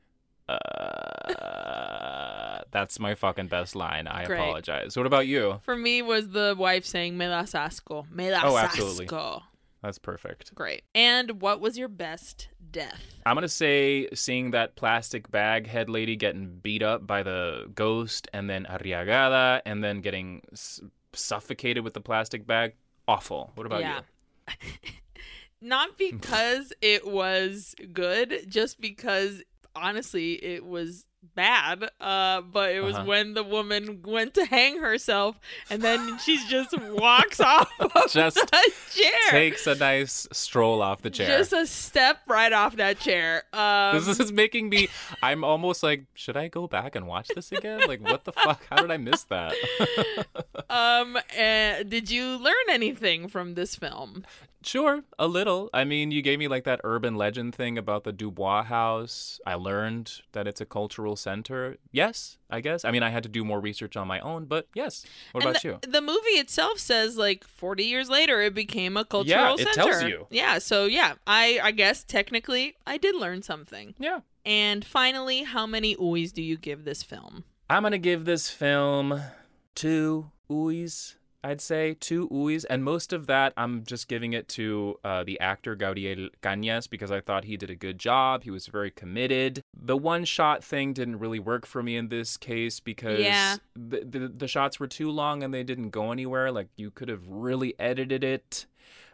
uh, that's my fucking best line. I Great. apologize. What about you? For me, was the wife saying "me das asco," "me das Oh, absolutely. asco." That's perfect. Great. And what was your best death? I'm gonna say seeing that plastic bag head lady getting beat up by the ghost, and then Arriagada, and then getting s- suffocated with the plastic bag. Awful. What about Yeah. you? Not because it was good, just because honestly it was bad. Uh, but it was Uh-huh. when the woman went to hang herself, and then she just walks off of Just the chair. Takes a nice stroll off the chair. Just a step right off that chair. Um, this is making me. I'm almost like, should I go back and watch this again? Like, what the fuck? How did I miss that? um, uh, did you learn anything from this film? Sure, a little. I mean, you gave me like that urban legend thing about the Dubois house. I learned that it's a cultural center. Yes, I guess. I mean, I had to do more research on my own, but yes. What And about the, you? The movie itself says like 40 years later it became a cultural it center. tells you. Yeah, so yeah, I I guess technically I did learn something. Yeah. And finally, how many oohs do you give this film? I'm gonna give this film two oohs. I'd say two Uis, and most of that I'm just giving it to uh, the actor Gabriel Cañas because I thought he did a good job. He was very committed. The one shot thing didn't really work for me in this case because Yeah. the, the the shots were too long and they didn't go anywhere. Like you could have really edited it.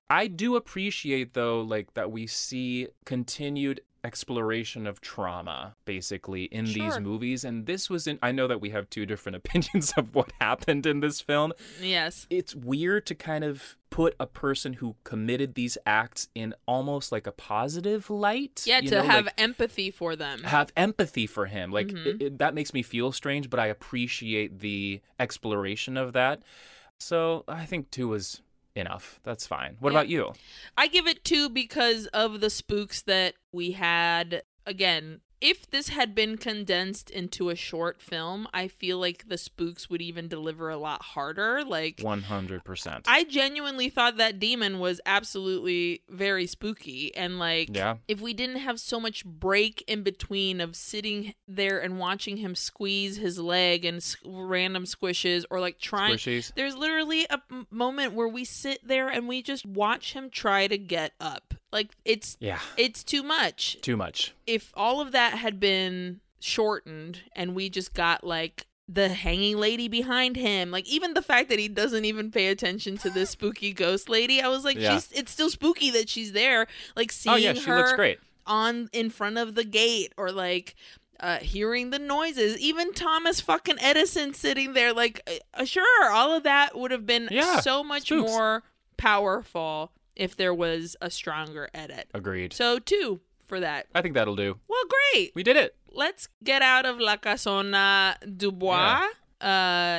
I do appreciate though, like that we see continued exploration of trauma basically in these movies and this was in I know that we have two different opinions of what happened in this film. Yes. It's weird to kind of put a person who committed these acts in almost like a positive light. Yeah, you to know, have like, empathy for them. have empathy for him. Like Mhm. it, it- that makes me feel strange, but I appreciate the exploration of that. So I think two is enough. That's fine. What Yeah. about you? I give it two because of the spooks that we had. Again, if this had been condensed into a short film, I feel like the spooks would even deliver a lot harder. Like, One hundred percent. I genuinely thought that demon was absolutely very spooky. And, like, Yeah. if we didn't have so much break in between of sitting there and watching him squeeze his leg and s- random squishes or, like, trying. Squishies. There's literally a m- moment where we sit there and we just watch him try to get up. Like it's Yeah. it's too much. Too much. If all of that had been shortened and we just got like the hanging lady behind him, like even the fact that he doesn't even pay attention to this spooky ghost lady, I was like, Yeah. she's it's still spooky that she's there. Like seeing oh yeah, she her looks great. on in front of the gate or like uh, hearing the noises. Even Thomas fucking Edison sitting there, like, uh, sure, all of that would have been Yeah, so much spooks. more powerful if there was a stronger edit. Agreed. So two for that. I think that'll do. Well, great. We did it. Let's get out of La Casona Dubois. Uh,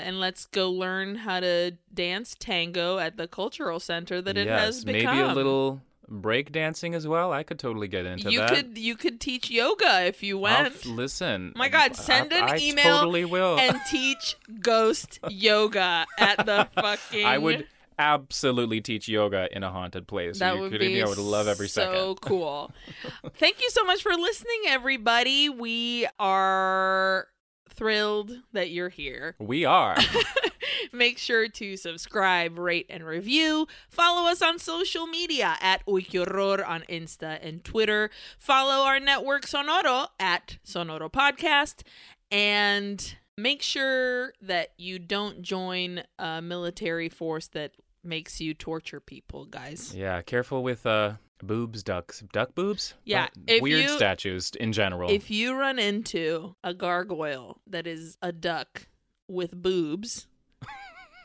and let's go learn how to dance tango at the cultural center that it yes, has become. maybe a little break dancing as well. I could totally get into you that. could you could teach yoga if you went. f- listen. My God, send an I, email totally will. and teach ghost yoga at the fucking. I would absolutely teach yoga in a haunted place. That you would be me? I would love every so second. cool. Thank you so much for listening, everybody. We are thrilled that you're here. We are. Make sure to subscribe, rate, and review. Follow us on social media at Horror on Insta and Twitter. Follow our network Sonoro at Sonoro Podcast. And make sure that you don't join a military force that makes you torture people, guys. yeah, careful with uh boobs, ducks, duck boobs. Yeah, if weird you- statues in general. If you run into a gargoyle that is a duck with boobs,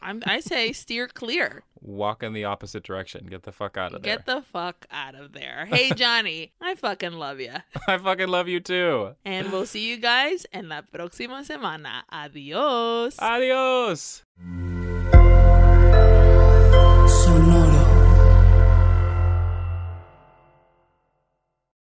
I'm, I say steer clear. walk in the opposite direction. Get the fuck out of there. Get the fuck out of there. Hey, Jonny, I fucking love you. I fucking love you too. And we'll see you guys en la próxima semana. Adios. Adios.